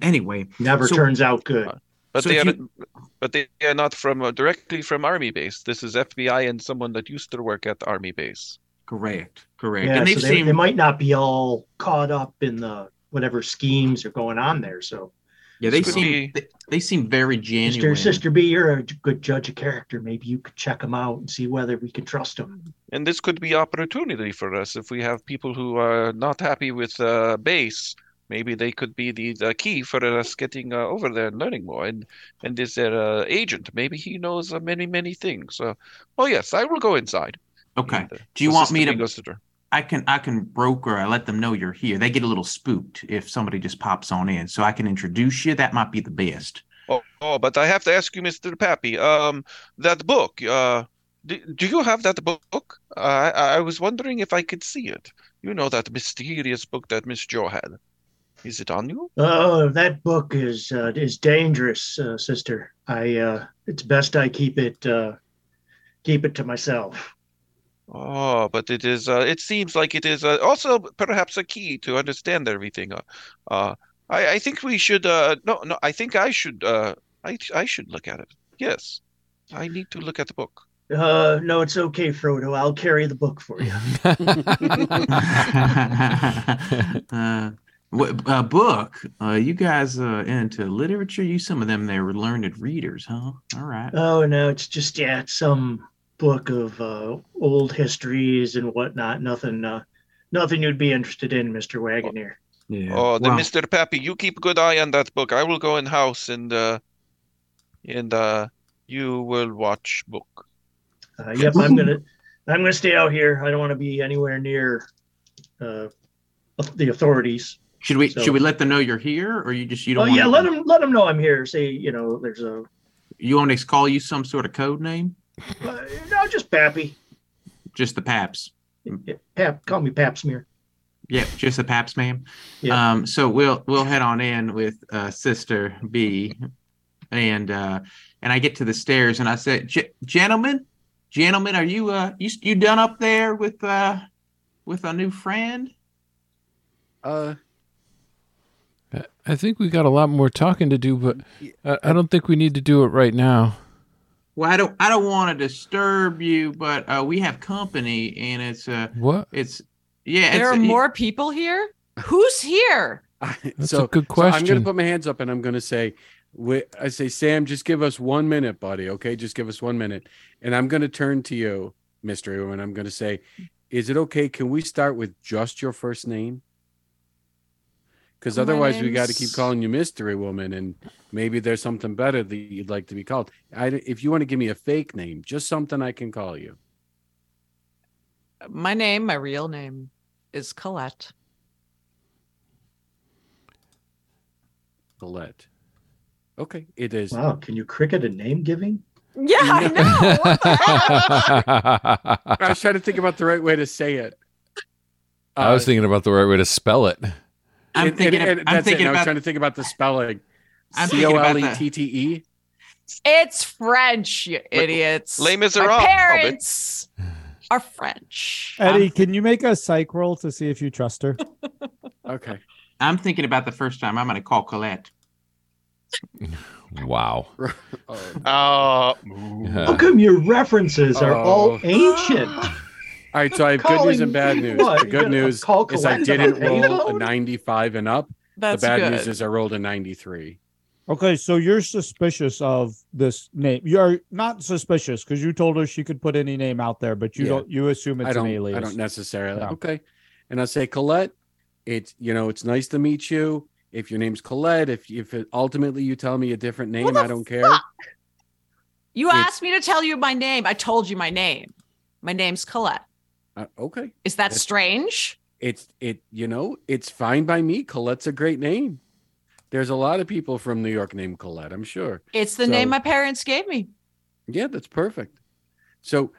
Anyway, Never So- turns out good. But so they are, you- but they are not from uh, directly from army base. This is FBI and someone that used to work at the army base. Correct, correct. Yeah, and so they've they, seen they might not be all caught up in the whatever schemes are going on there. So, yeah they Could seem they, they seem very Sister, genuine. Sister B, you're a good judge of character. Maybe you could check them out and see whether we can trust them. And this could be opportunity for us if we have people who are not happy with uh, base. Maybe they could be the, the key for us getting uh, over there and learning more. And and is their uh, agent? Maybe he knows uh, many many things. Uh, oh yes, I will go inside. Okay. And, Do you want me to? goes to. I can I can broker. I let them know you're here. They get a little spooked if somebody just pops on in. So I can introduce you. That might be the best. Oh, oh, but I have to ask you, Mr. Pappy, um, that book, uh, do, do you have that book? Uh, I, I was wondering if I could see it. You know that mysterious book that Miss Joe had. Is it on you? Oh, that book is uh, is dangerous, uh, sister. I uh, it's best I keep it uh, keep it to myself. Oh, but it is, uh, it seems like it is uh, also perhaps a key to understand everything. Uh, uh, I, I think we should, uh, no, no, I think I should, uh, I, I should look at it. Yes, I need to look at the book. Uh, no, it's okay, Frodo. I'll carry the book for you. uh, what uh, book? Uh, you guys uh, into literature? You some of them they were learned readers, huh? All right. Oh no, it's just yeah, it's some book of uh, old histories and whatnot. Nothing, uh, nothing you'd be interested in, Mister Wagoneer. Yeah. Oh, then Well, Mr. Pappy, you keep a good eye on that book. I will go in house and, uh, and, uh, you will watch book. Uh, yep, I'm gonna, I'm gonna stay out here. I don't want to be anywhere near uh, the authorities. should we so- should we let them know you're here, or you just you Oh don't? yeah, let them, let them know I'm here. Say you know, there's a You want to call you some sort of code name? Uh, no, just Pappy. Just the Paps. Yeah, Pap, call me Pap Smear. Yeah, just the Paps, ma'am. Yeah. Um, so we'll we'll head on in with uh, Sister B, and uh, and I get to the stairs and I said, "Gentlemen, gentlemen, are you uh you you done up there with uh with a new friend?" Uh, I think we got a lot more talking to do, but I, I don't think we need to do it right now. Well, I don't I don't want to disturb you, but uh, we have company, and it's uh What? it's yeah. There it's, are more people here? Who's here? That's so, a good so I'm going to put my hands up and I'm going to say, wi- I say, Sam, just give us one minute, buddy. Okay, just give us one minute, and I'm going to turn to you, Mystery Woman. I'm going to say, is it okay? Can we start with just your first name? Because My otherwise, we got to keep calling you Mystery Woman, and maybe there's something better that you'd like to be called. I, if you want to give me a fake name, just something I can call you. My name, my real name, is Colette. Colette. Okay, it is. Wow, can you cricket a name giving? Yeah, I know. What the heck? I was trying to think about the right way to say it. I was Uh, thinking about the right way to spell it. I'm and- thinking. and- of- and I'm that's it. thinking And I was trying to think about the spelling. I'm C thinking O about L the- E T T E. It's French, you idiots. Les My Miserables. parents are French. Eddie, can you make a psych roll to see if you trust her? Okay. I'm thinking about the first time I'm going to call Colette. Wow. Oh, Oh, Yeah. How come your references are Oh. all ancient? All right, so I have good news and bad news. What, The good news is I didn't roll a 95 and up. That's the bad good. news is I rolled a 93. Okay, so you're suspicious of this name. You're not suspicious because you told her she could put any name out there, but you Yeah. don't. You assume it's I don't an alias. I don't necessarily. Yeah. Okay. And I say Colette, it's you know, it's nice to meet you. If your name's Colette, if if it, ultimately you tell me a different name, I don't care. You It's- asked me to tell you my name. I told you my name. My name's Colette. Uh, okay. Is that That's- strange? it's it you know it's fine by me. Colette's a great name. There's a lot of people from new york named colette i'm sure. It's the So- name my parents gave me. yeah that's perfect. So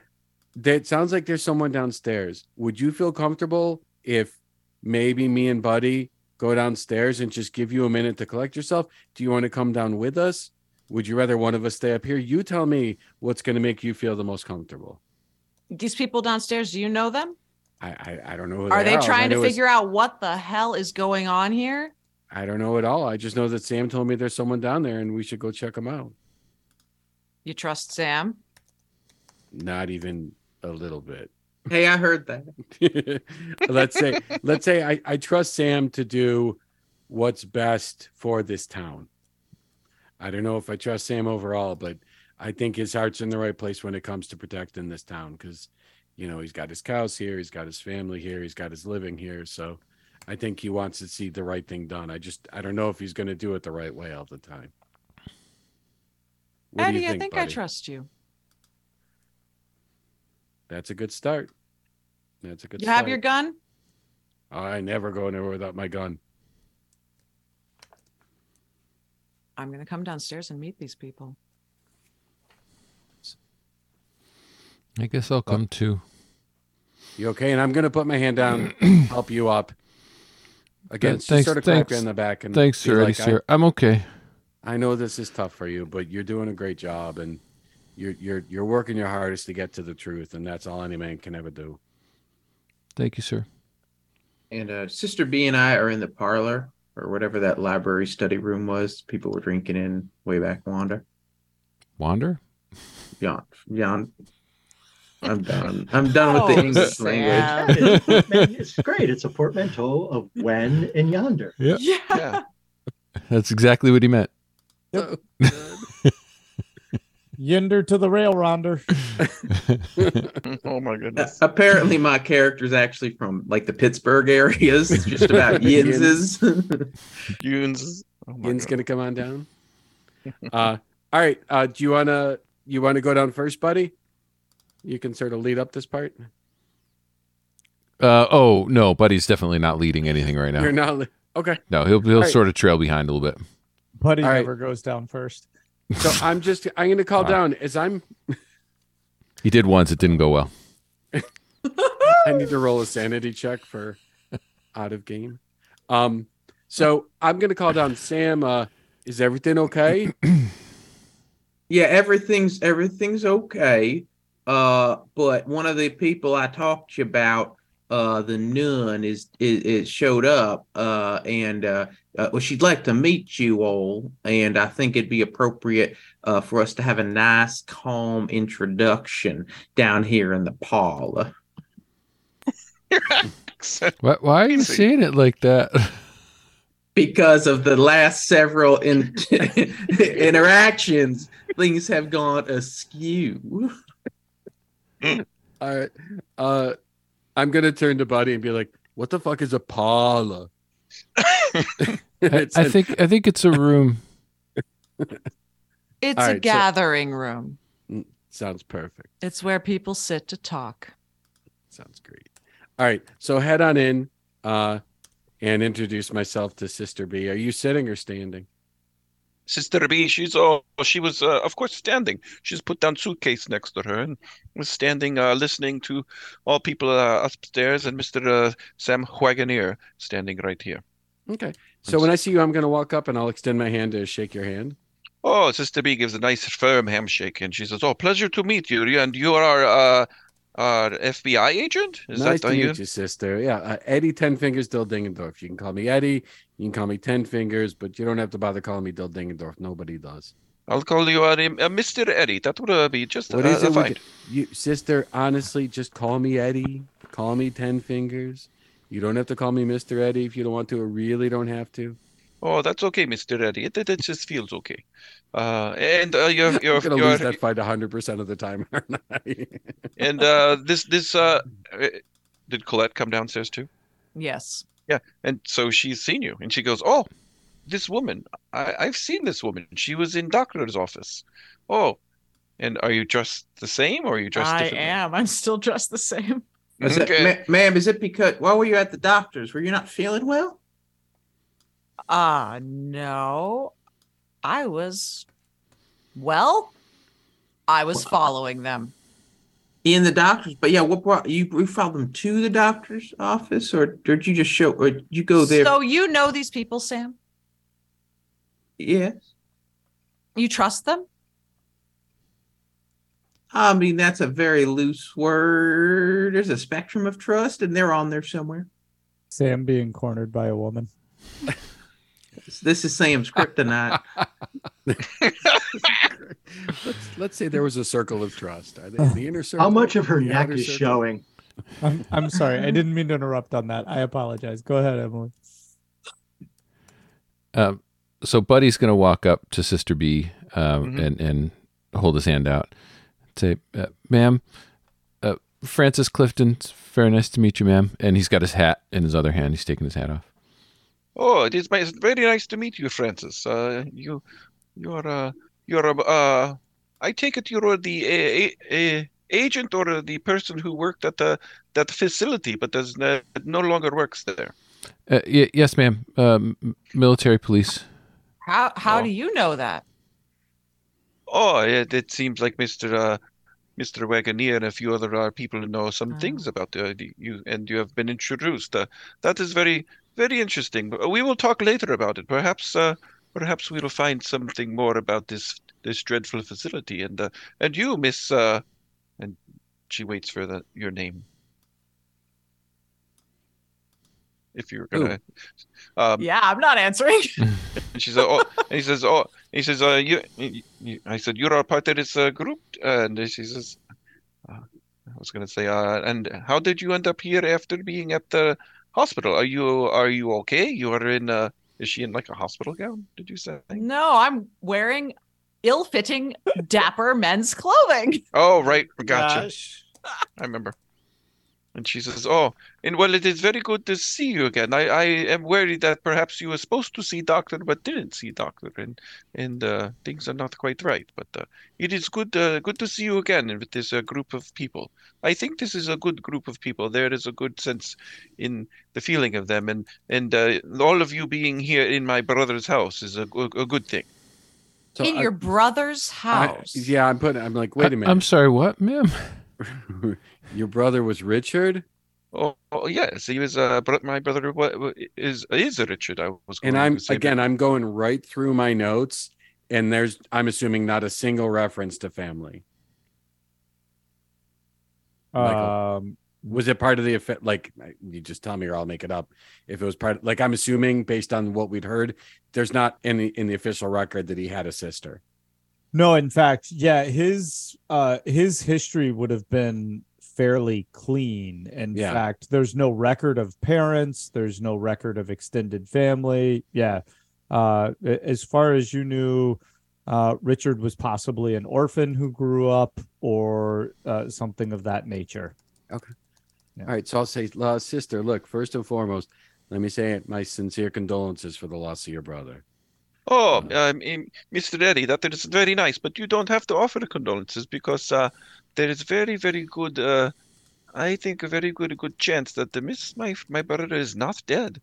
that sounds like there's someone downstairs. Would you feel comfortable if maybe me and buddy go downstairs and just give you a minute to collect yourself? Do you want to come down with us? Would you rather one of us stay up here? You tell me what's going to make you feel the most comfortable These people downstairs, do you know them? i i, I don't know who Are they All I trying to know is- figure out what the hell is going on here? I don't know at all. I just know that Sam told me there's someone down there and we should go check them out. You trust Sam? Not even a little bit. Hey, I heard that. let's say let's say I, I trust Sam to do what's best for this town. I don't know if I trust Sam overall, but I think his heart's in the right place when it comes to protecting this town because you know he's got his cows here, he's got his family here, he's got his living here. So I think he wants to see the right thing done. I just I don't know if he's going to do it the right way all the time. What do Eddie, you I think I trust you. That's a good start. That's a good start. You start. have your gun? I never go anywhere without my gun. I'm going to come downstairs and meet these people. I guess I'll come too. You okay? And I'm gonna put my hand down, help you up. Again, just Thanks- sort of clap thanks- you in the back and Thanks, sir. Like, sir. I'm okay. I, I know this is tough for you, but you're doing a great job, and you're you're you're working your hardest to get to the truth, and that's all any man can ever do. Thank you, sir. And uh, Sister B and I are in the parlor or whatever that library study room was. People were drinking in way back Wanda. Wander? Beyond, beyond. I'm done. I'm done with the Oh, English Sam. language. It's, it's great. It's a portmanteau of when and yonder. Yeah. yeah. That's exactly what he meant. Yinder to the rail ronder. oh my Uh, goodness. apparently, my character's actually from like the Pittsburgh areas. It's just about Yinses. Goons. Oh Yin's God. gonna come on down. Uh, all right. Uh, do you wanna you wanna go down first, buddy? You can sort of lead up this part. Uh, oh no, Buddy's definitely not leading anything right now. You're not. li- Okay. No, he'll he'll All right. sort of trail behind a little bit. Buddy All right. never goes down first. So I'm just I'm gonna call Wow. down as I'm He did once. It didn't go well. I need to roll a sanity check for out of game. Um, so I'm gonna call down Sam. Uh, is everything okay? yeah, everything's everything's okay. Uh, but one of the people I talked to you about, uh, the nun is is, is showed up. Uh, and uh, uh, well, she'd like to meet you all, and I think it'd be appropriate uh for us to have a nice, calm introduction down here in the parlor. Why, why are you saying it like that? because of the last several in- interactions, things have gone askew. All right. Uh, I'm gonna turn to Buddy and be like, "What the fuck is a parlor?" I, I think I think it's a room. It's All a right, so- gathering room. sounds perfect. It's where people sit to talk. Sounds great. All right, so head on in uh, and introduce myself to Sister B. Are you sitting or standing? Sister B, she's oh, she was uh, of course standing. She's put down suitcase next to her and was standing, uh, listening to all people uh, upstairs and Mister uh, Sam Wagoneer standing right here. Okay. So when I see you, I'm gonna walk up and I'll extend my hand to shake your hand. Oh, Sister B gives a nice firm handshake and she says, "Oh, pleasure to meet you. And you are uh, FBI agent? Is nice that to uh, you?" meet you, sister. Yeah, uh, Eddie Ten Fingers Dill Dingendorf. You can call me Eddie. You can call me Ten Fingers, but you don't have to bother calling me Dill Dingendorf. Nobody does. I'll call you uh, uh, Mr. Eddie. That would uh, be just What uh, is it? fine. With you, sister? Honestly, just call me Eddie. Call me Ten Fingers. You don't have to call me Mister Eddie if you don't want to, or really don't have to. Oh, that's okay, Mr. Eddie. It, it, it just feels okay. Uh, and uh, you're you're, gonna you're lose that fight 100 percent of the time, aren't I? and uh, this this uh, uh, did Colette come downstairs too? Yes. Yeah, and so she's seen you, and she goes, "Oh, this woman. I, I've seen this woman. She was in doctor's office. Oh, and are you dressed the same, or are you dressed I am. I'm still dressed the same. Is it- ma- ma'am, is it because why were you at the doctor's? Were you not feeling well? Uh no. I was well, I was following them. In the doctor's, but yeah, what brought you? You followed them to the doctor's office, or did you just show? Or did you go there? So you know these people, Sam? yes. You trust them? I mean, that's a very loose word. There's a spectrum of trust, and they're on there somewhere. Sam being cornered by a woman. This is Sam's kryptonite. let's let's say there was a circle of trust. Are they in the inner circle? How much of her neck is circle? showing? I'm I'm sorry. I didn't mean to interrupt on that. I apologize. Go ahead, Emily. Um, so Buddy's going to walk up to Sister B um, Mhm. and and hold his hand out. and Say, uh, "Ma'am, uh, Francis Clifton. It's very nice to meet you, ma'am." And he's got his hat in his other hand. He's taking his hat off. Oh, it is my, it's very nice to meet you, Francis. Uh, you, you're, uh, you're, uh, I take it you're the a, a, agent or the person who worked at the that facility, but does no, no longer works there. Uh, y- yes, ma'am. Um, military police. How how Oh. do you know that? Oh, it, it seems like Mr. Uh, Mr. Wagoneer and a few other uh, people know some Oh. things about the, the, you, and you have been introduced. Uh, that is very, very interesting. We will talk later about it. Perhaps, uh, perhaps we will find something more about this this dreadful facility. And uh, and you, Miss, uh, and she waits for the your name. If you're gonna, um, Yeah, I'm not answering. and she said, "Oh," and he says, "Oh," he says, "Uh, you, you, you-" I said, "You're a part of this uh, group," and she says, uh, "I was gonna say, uh, and how did you end up here after being at the hospital? Are you are you okay? You are in uh, is she in like a hospital gown? Did you say? no, I'm wearing ill-fitting, dapper men's clothing. Oh, right, gotcha. Gosh. I remember." And she says, "Oh, and well, it is very good to see you again. I, I am worried that perhaps you were supposed to see doctor but didn't see doctor, and and uh, things are not quite right. But uh, it is good, uh, good to see you again with this uh, group of people. I think this is a good group of people. There is a good sense in the feeling of them, and and uh, all of you being here in my brother's house is a, a, a good thing. So in I- your brother's I- house. yeah, I'm putting. I'm like, wait a minute. I'm sorry. What, ma'am? Your brother was Richard, Oh, oh yes, he was. Uh, my brother wa- wa- is is a Richard. I was and I'm to say that. again. I'm going right through my notes, and there's. I'm assuming not a single reference to family. Michael. Um, Was it part of the effect? Like you just tell me, or I'll make it up. If it was part, like I'm assuming based on what we'd heard, there's not in the in the official record that he had a sister. No, in fact, yeah, his uh his history would have been fairly clean. In Yeah. fact, there's no record of parents, there's no record of extended family. Yeah. Uh, as far as you knew, uh, Richard was possibly an orphan who grew up or uh, something of that nature. Okay. All right, so I'll say, uh, sister, look, first and foremost, let me say it, my sincere condolences for the loss of your brother. Oh, um, Mr. Eddie, that is very nice, but you don't have to offer condolences because uh, there is very, very good, uh, I think, a very good, good chance that the miss my my brother is not dead.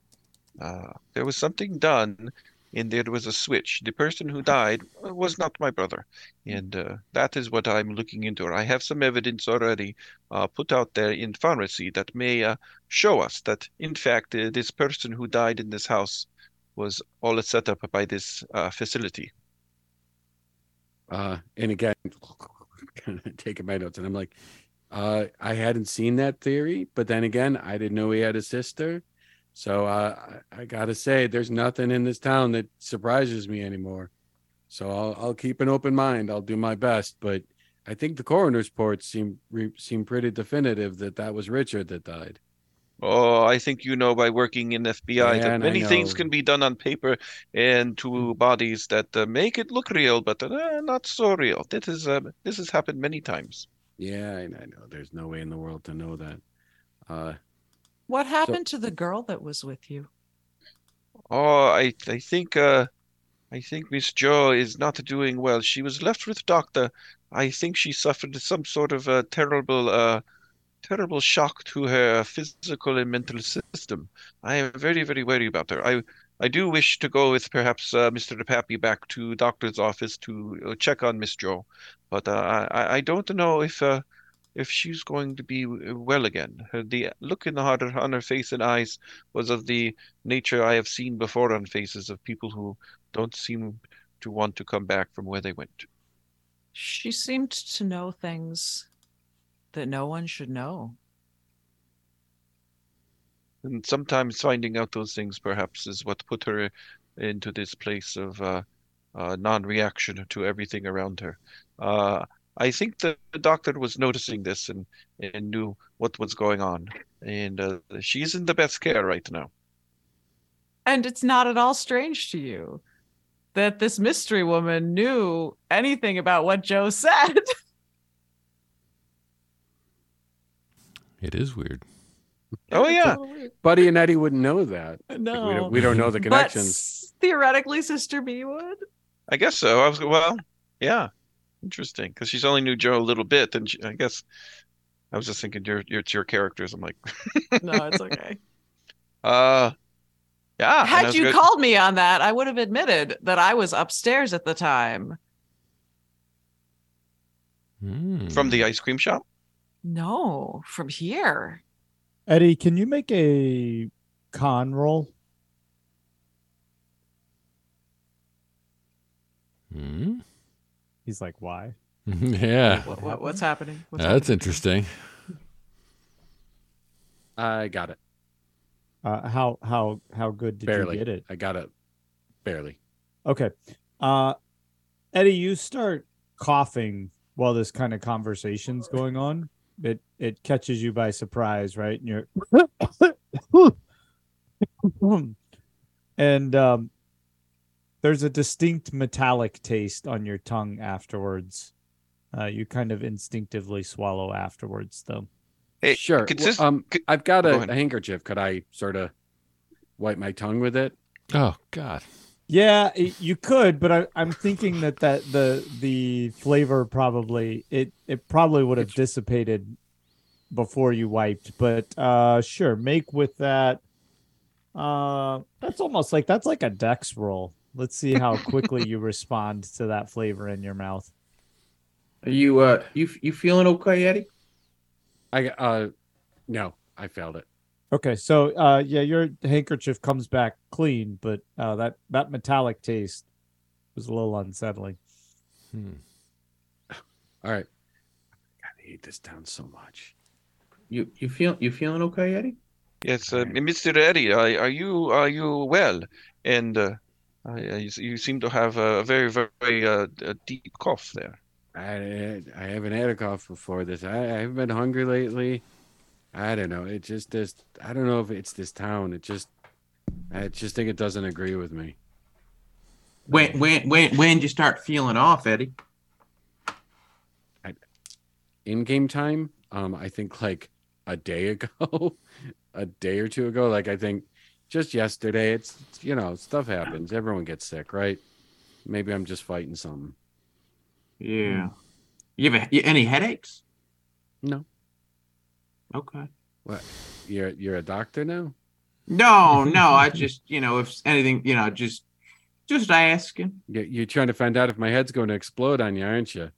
Uh, there was something done, and there was a switch. The person who died was not my brother, and uh, that is what I'm looking into. I have some evidence already uh, put out there in pharmacy that may uh, show us that, in fact, this person who died in this house was all set up by this uh, facility. Uh, and again, taking my notes, and I'm like, uh, I hadn't seen that theory, but then again, I didn't know he had a sister. So uh, I, I gotta say, there's nothing in this town that surprises me anymore. So I'll, I'll keep an open mind. I'll do my best, but I think the coroner's reports seem re, seem pretty definitive that that was Richard that died. Oh, I think you know by working in FBI Yeah, that many things can be done on paper and to bodies that uh, make it look real, but uh, not so real. This is uh, this has happened many times. Yeah, I, I know. There's no way in the world to know that. Uh, What happened to the girl that was with you? Oh, I I think uh, I think Miss Joe is not doing well. She was left with doctor. I think she suffered some sort of a terrible uh, terrible shock to her physical and mental system. I am very, very worried about her. I I do wish to go with perhaps uh, Mr. Pappy back to doctor's office to uh, check on Miss Joe, but uh, I I don't know if uh, if she's going to be uh, well again. Her, the look in the heart on her face and eyes was of the nature I have seen before on faces of people who don't seem to want to come back from where they went. She seemed to know things that no one should know. And sometimes finding out those things perhaps is what put her into this place of uh, uh, non-reaction to everything around her. Uh, I think the, the doctor was noticing this and, and knew what was going on. And uh, she's in the best care right now. And it's not at all strange to you that this mystery woman knew anything about what Joe said. It is weird. Oh yeah, Buddy and Eddie wouldn't know that. Like, no. we, don't, we don't know the connections. s- theoretically, Sister B would. I guess so. I was well, yeah, interesting because she's only knew Joe a little bit, and she, I guess I was just thinking your your it's your characters. I'm like, No, it's okay. uh, yeah. Had you good- called me on that, I would have admitted that I was upstairs at the time. Hmm. from the ice cream shop. No, from here. Eddie, can you make a con roll? Hmm? He's like, why? yeah. What, what, what's happening? What's That's happening? interesting. I got it. Uh, how how how good did Barely. you get it? I got it. Barely. Okay. Uh Eddie, you start coughing while this kind of conversation's going on. It it catches you by surprise, right? And you're and um there's a distinct metallic taste on your tongue afterwards. Uh, you kind of instinctively swallow afterwards, though. Hey, sure. consist- Well, um, c- I've got a, ahead. a handkerchief. Could I sort of wipe my tongue with it? Oh God. Yeah, it, you could, but I, I'm thinking that that the the flavor probably it it probably would have It's- dissipated before you wiped. But uh, sure, make with that. Uh, that's almost like that's like a dex roll. Let's see how quickly you respond to that flavor in your mouth. Are you uh you you feeling okay, Eddie? I uh, no, I failed it. Okay, so uh, yeah, your handkerchief comes back clean, but uh, that that metallic taste was a little unsettling. Hmm. All right. I hate this town so much. You you feel you feeling okay, Eddie? Yes, uh, Alright. Mr. Eddie, are, are you are you well? And uh, I, I, you seem to have a very very uh, deep cough there. I I haven't had a cough before this. I, I haven't been hungry lately. I don't know. It just just I don't know if it's this town. It just I just think it doesn't agree with me. When when when when did you start feeling off, Eddie? In game time, um, I think like a day ago, a day or two ago. Like I think just yesterday. It's you know stuff happens. Everyone gets sick, right? Maybe I'm just fighting something. Yeah. You have a, any headaches? No. Okay. What? You're you're a doctor now? No, no. I just you know if anything you know just just asking. You're, you're trying to find out if my head's going to explode on you, aren't you?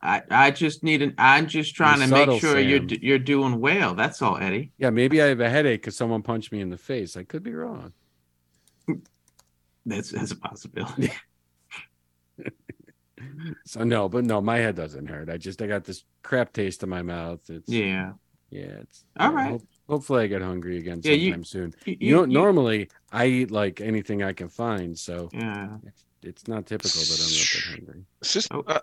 I, I just need an. I'm just trying You're to make subtle, sure you're you're doing well. That's all, Eddie. Yeah, maybe I have a headache because someone punched me in the face. I could be wrong. That's that's a possibility. So no, but no, my head doesn't hurt. I just I got this crap taste in my mouth. It's yeah. Yeah. It's All yeah, right. hope- hopefully, I get hungry again Yeah, you- sometime soon. You, You know, normally I eat like anything I can find, so Yeah. it's, it's not typical that I'm not that hungry. Sis- Oh. uh,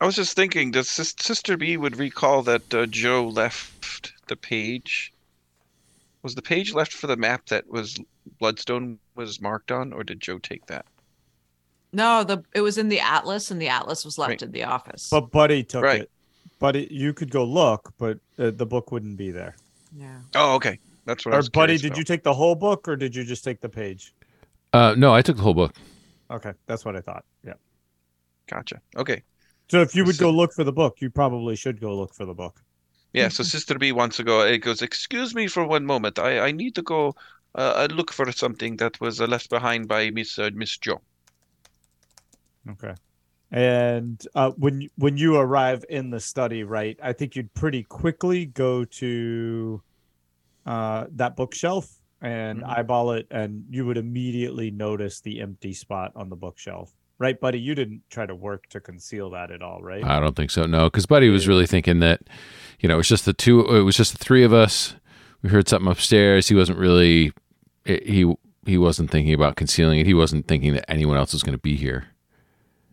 I was just thinking does Sister B would recall that uh, Joe left the page. Was the page left for the map that was Bloodstone was marked on, or did Joe take that? No, the it was in the atlas, and the atlas was left Right. in the office. But Buddy took Right. it. Buddy, you could go look, but uh, the book wouldn't be there. yeah. Oh, okay. That's what I Or was Buddy, did about. you take the whole book or did you just take the page? Uh, no, I took the whole book. Okay, that's what I thought. Yeah. Gotcha. Okay. So if you would So- go look for the book, you probably should go look for the book. Yeah. So Sister B wants to go. It goes. Excuse me for one moment. I I need to go. Uh, uh, look for something that was uh, left behind by Miss uh, Miss Joe. Okay. And uh, when you- when you arrive in the study, right? I think you'd pretty quickly go to uh, that bookshelf and Mhm. eyeball it, and you would immediately notice the empty spot on the bookshelf, right, buddy? You didn't try to work to conceal that at all, right? I don't think so. No, because Buddy was really thinking that, you know, it was just the two. It was just the three of us. We heard something upstairs. He wasn't really. He he wasn't thinking about concealing it. He wasn't thinking that anyone else was going to be here.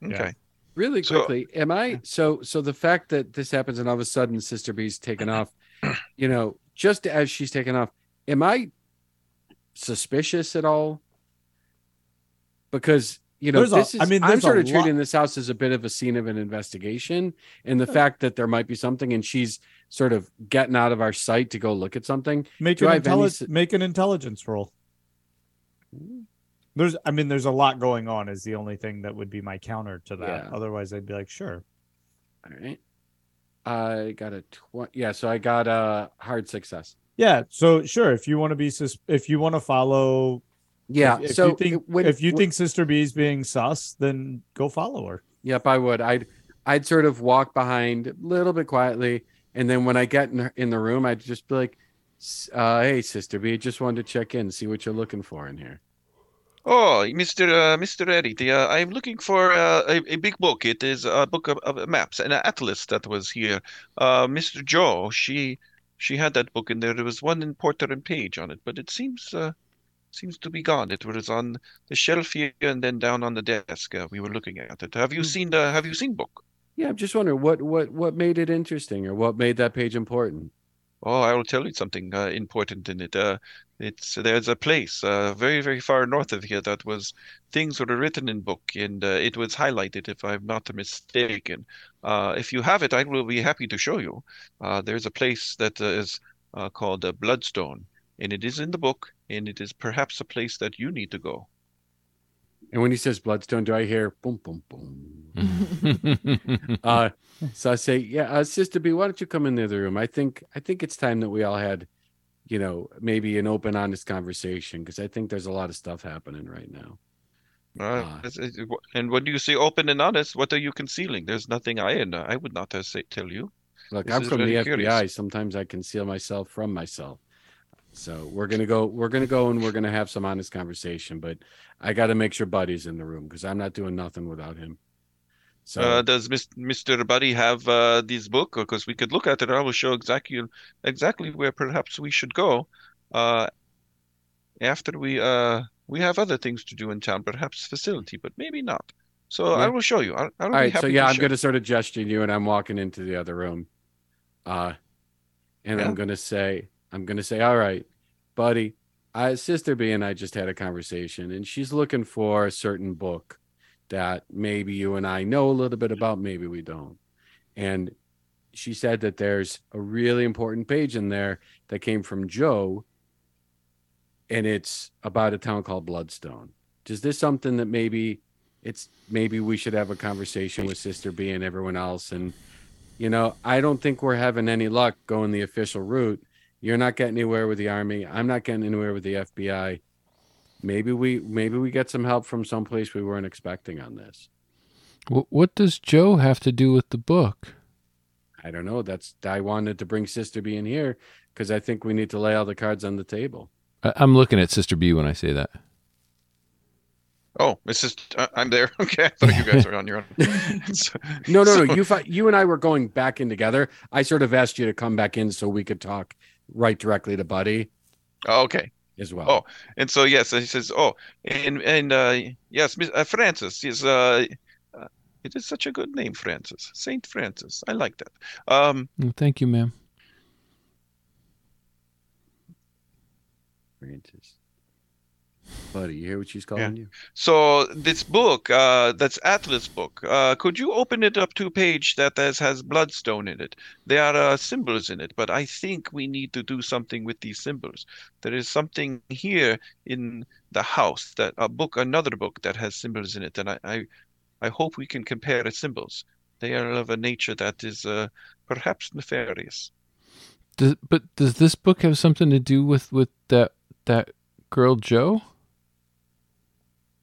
Okay. Really So- quickly, am I so so the fact that this happens and all of a sudden Sister B's taken mm-hmm. off, you know, just as she's taken off, am I suspicious at all? Because you know, There's a- this is I mean, I'm sort of lot- treating this house as a bit of a scene of an investigation, and the fact that there might be something, and she's sort of getting out of our sight to go look at something. Make Do an I have any make an intelligence roll. There's, I mean, there's a lot going on. Is the only thing that would be my counter to that. Yeah. Otherwise, I'd be like, sure. All right, I got a twenty. Yeah, so I got a hard success. Yeah. So sure, if you want to be, sus- if you want to follow Yeah, If, if so you think when- if you when- think Sister B is being sus, then go follow her. Yep, I would. I'd I'd sort of walk behind a little bit quietly, and then when I get in, in the room, I'd just be like, uh, "Hey, Sister B, just wanted to check in, see what you're looking for in here." Oh, Mr. Uh, Mr. Eddie, uh, I'm looking for uh, a, a big book. It is a book of, of maps, an atlas that was here. Uh, Mr. Joe, she she had that book in there. There was one in Porter and Page on it, but it seems uh, seems to be gone. It was on the shelf here and then down on the desk. Uh, we were looking at it. Have you seen the Have you seen book? Yeah, I'm just wondering what what what made it interesting, or what made that page important. Oh, I will tell you something uh, important in it. Uh, it's there's a place uh, very very far north of here that was things were written in book and uh, it was highlighted if I'm not mistaken. Uh, if you have it, I will be happy to show you. Uh, there's a place that is called Bloodstone, and it is in the book, and it is perhaps a place that you need to go. And when he says Bloodstone, do I hear boom boom boom? uh, so I say, yeah, uh, Sister B, why don't you come in the other room? I think I think it's time that we all had, you know, maybe an open, honest conversation because I think there's a lot of stuff happening right now. Uh, it's- it's- and when you say open and honest, what are you concealing? There's nothing I and I would not uh, say tell you. Look, This I'm from the very FBI. curious. Sometimes I conceal myself from myself. So we're gonna go. We're gonna go and we're gonna have some honest conversation. But I got to make sure Buddy's in the room because I'm not doing nothing without him. So Uh, does Mr. Buddy have uh, this book? Because we could look at it. I will show exactly exactly where perhaps we should go. Uh, after we uh we have other things to do in town, perhaps facility, but maybe not. So I will show you. I, I All right, so yeah, I'm going to sort of gesture you, and I'm walking into the other room, uh, and Yeah. I'm going to say, I'm going to say, all right, buddy, I, Sister B and I just had a conversation, and she's looking for a certain book that maybe you and I know a little bit about, maybe we don't, and she said that there's a really important page in there that came from Joe, and it's about a town called Bloodstone. Is this something that maybe it's maybe we should have a conversation with Sister B and everyone else? And you know, I don't think we're having any luck going the official route. You're not getting anywhere with the army. I'm not getting anywhere with the FBI. Maybe we maybe we get some help from someplace we weren't expecting on this. What does Joe have to do with the book? I don't know. That's I wanted to bring Sister B in here because I think we need to lay all the cards on the table. I- I'm looking at Sister B when I say that. Oh, it's just uh, I'm there. Okay, I thought you guys were on your own. So- No, no, so- no. You fi- you and I were going back in together. I sort of asked you to come back in so we could talk right directly to Buddy Oh, okay. as well. Oh, and so yes, he says, "Oh, and and uh, yes, Miss uh, Francis is uh, uh, it is such a good name, Francis, Saint Francis. I like that. Um, Mm, Thank you, ma'am. Francis. Buddy, you hear what she's calling you? so this book, uh, that's Atlas book. Uh, could you open it up to a page that has, has bloodstone in it? There are uh, symbols in it, but I think we need to do something with these symbols. There is something here in the house that a book, another book that has symbols in it, and I, I, I hope we can compare the symbols. They are of a nature that is uh, perhaps nefarious. Does, but does this book have something to do with with that that girl Joe?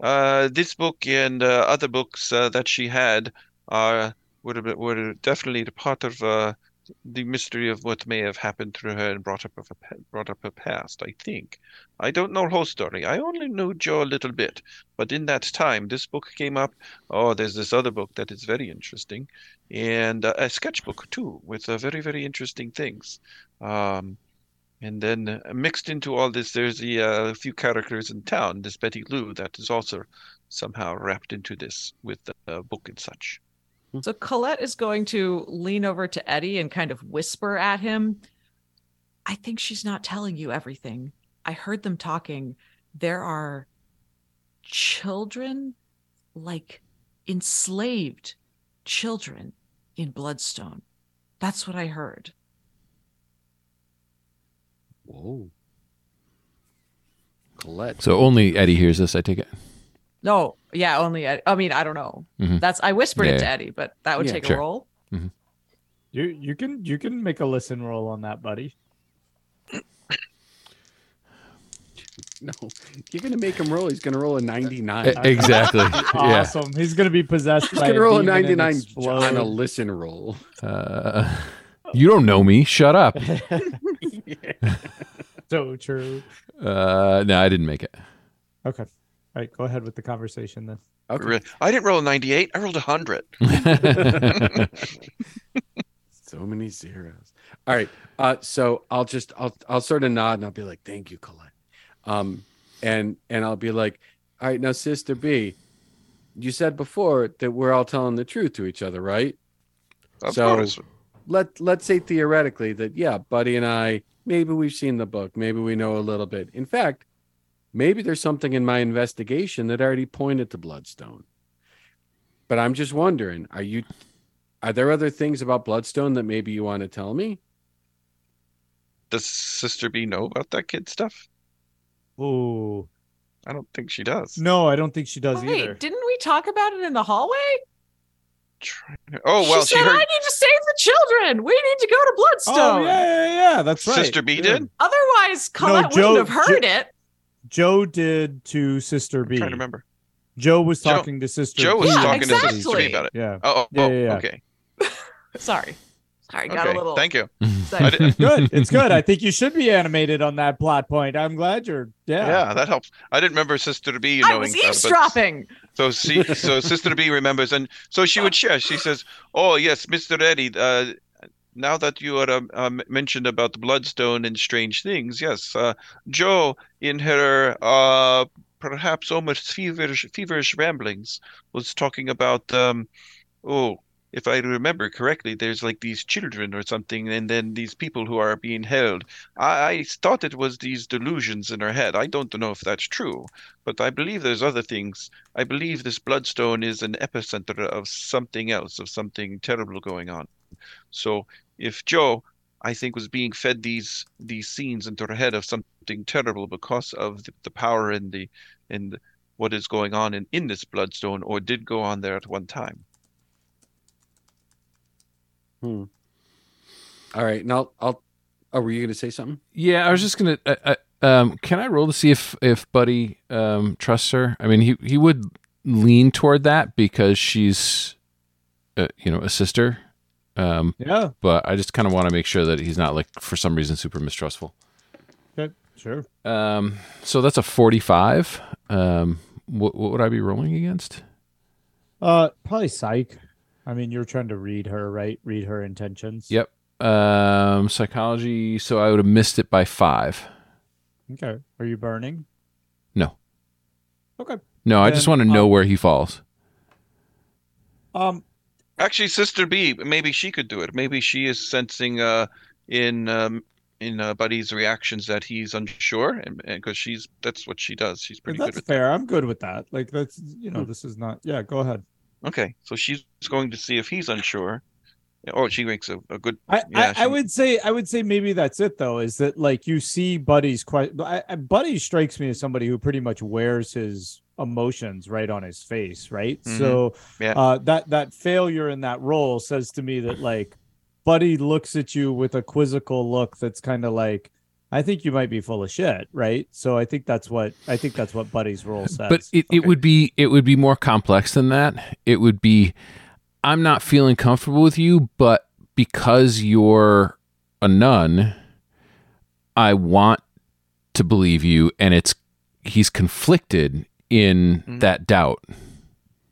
Uh, this book and uh, other books uh, that she had are been, were definitely part of the mystery of what may have happened to her and brought up of pa- brought up her past. I think I don't know her whole story. I only knew Joe a little bit, but in that time, this book came up. Oh, there's this other book that is very interesting, and uh, a sketchbook too with uh, very very interesting things. Um, and then uh, mixed into all this, there's the uh, few characters in town, this Betty Lou, that is also somehow wrapped into this with the uh, book and such. So Colette is going to lean over to Eddie and kind of whisper at him. I think she's not telling you everything. I heard them talking. There are children, like enslaved children in Bloodstone. That's what I heard. Whoa. Colette. So only Eddie hears this. I take it. No, yeah, only Eddie. I mean, I don't know. Mhm. That's I whispered Yeah, it to yeah. Eddie, but that would Yeah, take sure. a roll. You you can you can make a listen roll on that, buddy. No, you're gonna make him roll. He's gonna roll a 99. E- exactly. yeah. Awesome. He's gonna be possessed He's by gonna a roll a 99 on a listen roll. Uh, you don't know me. Shut up. so true. Uh, no, I didn't make it. Okay. All right, go ahead with the conversation then. Okay. Really- I didn't roll a 98. I rolled a 100. So many zeros. All right. Uh, so I'll just I'll I'll sort of nod and I'll be like, "Thank you, Colette." Um, and and I'll be like, "All right, now, Sister B, you said before that we're all telling the truth to each other, right? Of So- course. Let let's say theoretically that yeah, Buddy and I maybe we've seen the book, maybe we know a little bit. In fact, maybe there's something in my investigation that already pointed to Bloodstone. But I'm just wondering, are you are there other things about Bloodstone that maybe you want to tell me? Does Sister B know about that kid stuff? Oh, I don't think she does. No, I don't think she does Wait, either. didn't we talk about it in the hallway? Try- Oh, well, she she, said, heard "I need to save the children. We need to go to Bloodstone." Oh yeah, yeah, yeah. That's right. Sister B Yeah. did? Otherwise, Colette Joe- wouldn't have heard it. Joe did to Sister I'm B. trying to remember. Joe was Joe- talking to Sister Joe was B. Yeah, talking to Sister. B about it. Yeah. Oh, oh, Yeah, yeah, yeah. okay. Sorry, sorry, got Okay. a little. Thank you. excited. Good. It's good. I think you should be animated on that plot point. I'm glad you're. Yeah. Yeah, that helps. I didn't remember Sister B I knowing was that, but- eavesdropping. So see, so Sister B remembers, and so she would share. She says, "Oh yes, Mister Eddie. Uh, now that you are um, um, mentioned about the bloodstone and strange things, yes, uh, Joe in her uh, perhaps almost feverish, feverish ramblings, was talking about, um, oh, if I remember correctly, there's like these children or something, and then these people who are being held. I, I thought it was these delusions in her head. I don't know if that's true, but I believe there's other things. I believe this bloodstone is an epicenter of something else, of something terrible going on. So if Joe, I think, was being fed these these scenes into her head of something terrible because of the, the power and the and what is going on in, in this bloodstone, or did go on there at one time. Hmm. All right. Now I'll. Oh, were you going to say something? Yeah, I was just gonna. Uh, uh, um, can I roll to see if if Buddy um, trusts her? I mean, he he would lean toward that because she's, uh, you know, a sister. Um, Yeah. but I just kind of want to make sure that he's not like for some reason super mistrustful. Okay. Sure. Um, so that's a forty-five. Um, what what would I be rolling against? Uh, probably psych. I mean, you're trying to read her, right? Read her intentions. Yep. Um, psychology. So I would have missed it by five. Okay. Are you burning? No. Okay. No, I just want to know um, where he falls. Um. Actually, Sister B, maybe she could do it. Maybe she is sensing uh, in um, in uh, Buddy's reactions that he's unsure, and because she's that's what she does. She's pretty good That's with fair. I'm good with that. Like that's you know, Hmm. this is not. Yeah. Go ahead. Okay, so she's going to see if he's unsure. Oh, she makes a, a good. I, Yeah, I, I would say I would say maybe that's it though. Is that like you see Buddy's quite Buddy strikes me as somebody who pretty much wears his emotions right on his face, right? Mhm. So Yeah. uh, that that failure in that roll says to me that like Buddy looks at you with a quizzical look that's kind of like. I think you might be full of shit, right? So I think that's what I think that's what Buddy's roll says. but it, it would be it would be more complex than that it would be i'm not feeling comfortable with you but because you're a nun i want to believe you and it's he's conflicted in Mhm. that doubt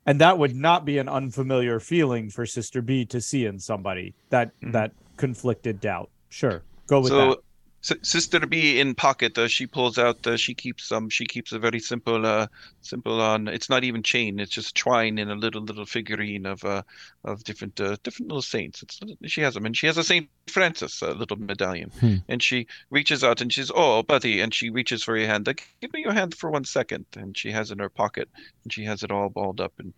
and that would not be an unfamiliar feeling for Sister B to see in somebody that Mhm. that conflicted doubt. Sure, go with so that. S- Sister B in pocket, uh, she pulls out. Uh, she keeps um. She keeps a very simple uh simple on. It's not even chain. It's just twine in a little little figurine of uh of different uh, different little saints. It's she has them, and she has a Saint Francis uh, little medallion. Hmm. And she reaches out and she's oh buddy, and she reaches for your hand. Like, Give me your hand for one second. And she has it in her pocket, and she has it all balled up, and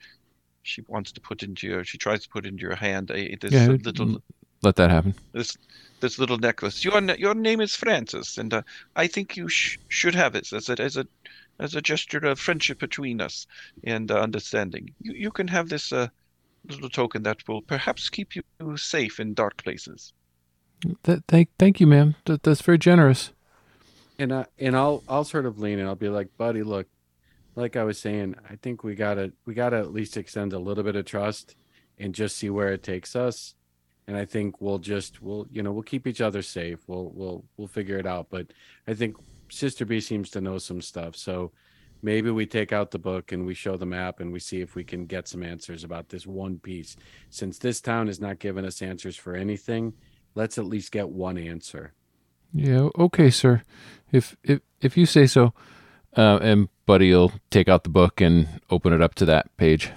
she wants to put into your. She tries to put into your hand a this Yeah, uh, little let that happen this this little necklace. Your your name is Francis, and uh, I think you sh- should have it as a as a as a gesture of friendship between us and uh, understanding. You you can have this uh, little token that will perhaps keep you safe in dark places. Th- thank thank you ma'am Th- that's very generous And I and I'll I'll sort of lean and I'll be like, buddy, look, like I was saying, I think we gotta we gotta at least extend a little bit of trust and just see where it takes us. And I think we'll just we'll you know we'll keep each other safe. We'll we'll we'll figure it out. But I think Sister B seems to know some stuff, so maybe we take out the book and we show the map and we see if we can get some answers about this one piece. Since this town is not giving us answers for anything, let's at least get one answer. yeah okay sir if if if you say so uh, and buddy'll take out the book and open it up to that page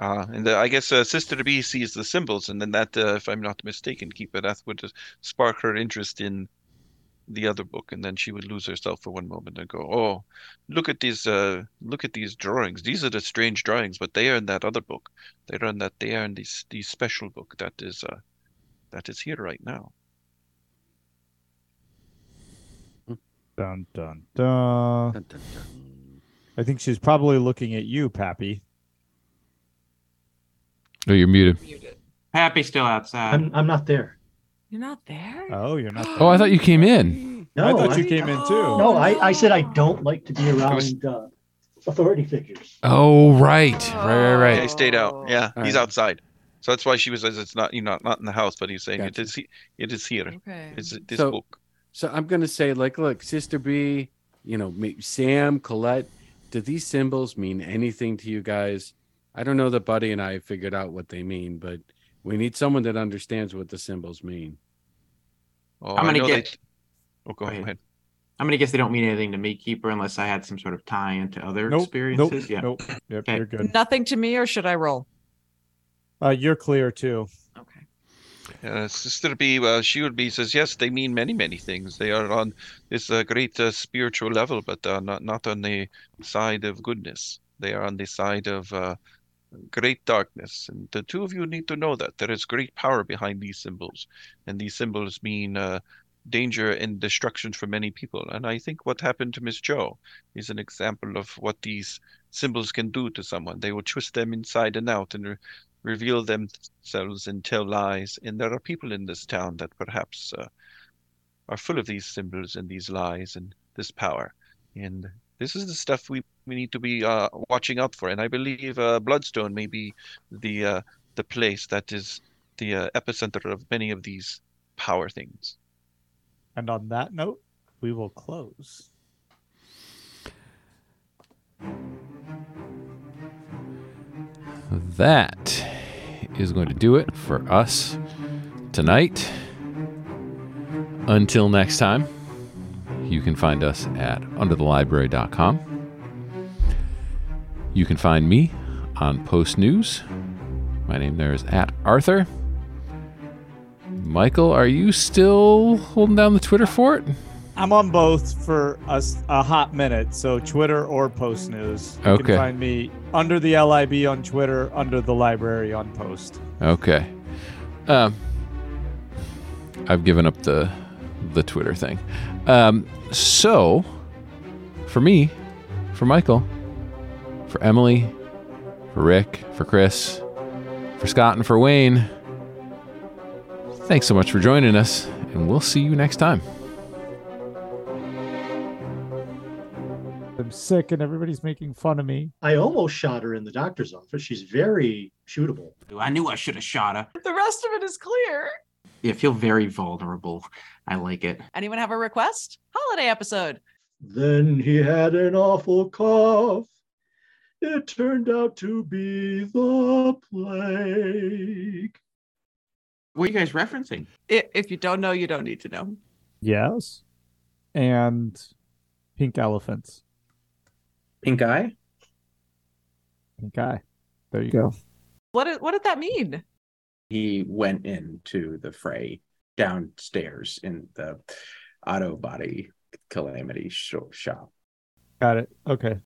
Uh, and uh, I guess uh, Sister B sees the symbols, and then that, uh, if I'm not mistaken, Keeper, that would uh, spark her interest in the other book, and then she would lose herself for one moment and go, "Oh, look at these! Uh, look at these drawings. These are the strange drawings, but they are in that other book. They are in that. They are in this the special book that is uh, that is here right now." Dun dun dun. Dun, dun, dun. I think she's probably looking at you, Pappy. Oh you're muted Happy's still outside. I'm I'm not there. You're not there. Oh, you're not. oh i thought you came in No, I thought I, you came in too. no, I, I said I don't like to be around uh, authority figures. oh right right right right Yeah, he stayed out. Yeah, All he's right. outside. So that's why she was says it's not you know not in the house, but he's saying Gotcha. it is he, it is here. Okay. It's this So- book. So I'm gonna say, like, look, Sister B, you know, Sam, Colette, do these symbols mean anything to you guys? I don't know that Buddy and I figured out what they mean, but we need someone that understands what the symbols mean. Oh, I'm gonna know get- they- Oh, go Go ahead. ahead. I'm gonna guess they don't mean anything to me, keeper, unless I had some sort of tie into other Nope. experiences. Nope. yeah. Nope. Yep. Okay. You're good. Nothing to me, or should I roll? Uh, you're clear too. Okay. Uh, Sister B, well, she would be says yes. They mean many, many things. They are on this uh, great uh, spiritual level, but uh, not not on the side of goodness. They are on the side of uh, great darkness. And the two of you need to know that there is great power behind these symbols, and these symbols mean uh, danger and destruction for many people. And I think what happened to Miss Joe is an example of what these symbols can do to someone. They will twist them inside and out and re- reveal themselves and tell lies. And there are people in this town that perhaps uh, are full of these symbols and these lies and this power. And this is the stuff we, we need to be uh, watching out for. And I believe uh, Bloodstone may be the uh, the place that is the uh, epicenter of many of these power things. And on that note, we will close. That is going to do it for us tonight. Until next time, you can find us at underthelibrary.com. You can find me on Post News. My name there is at Arthur. Michael, are you still holding down the Twitter for it? I'm on both for a, a hot minute, so Twitter or Post News. You Okay. can find me under the LIB on Twitter, under the library on Post. Okay. Um, I've given up the the Twitter thing. Um, so, for me, for Michael, for Emily, for Rick, for Chris, for Scott, and for Wayne, thanks so much for joining us, and we'll see you next time. I'm sick and everybody's making fun of me. I almost shot her in the doctor's office. She's very shootable. I knew I should have shot her. The rest of it is clear. Yeah, feel very vulnerable. I like it. Anyone have a request? Holiday episode. Then he had an awful cough. It turned out to be the plague. What are you guys referencing? If you don't know, you don't need to know. Yes. And pink elephants. Pink eye? Pink eye. There you go. What did, what did that mean? He went into the fray downstairs in the auto body calamity sho- shop. Got it. Okay.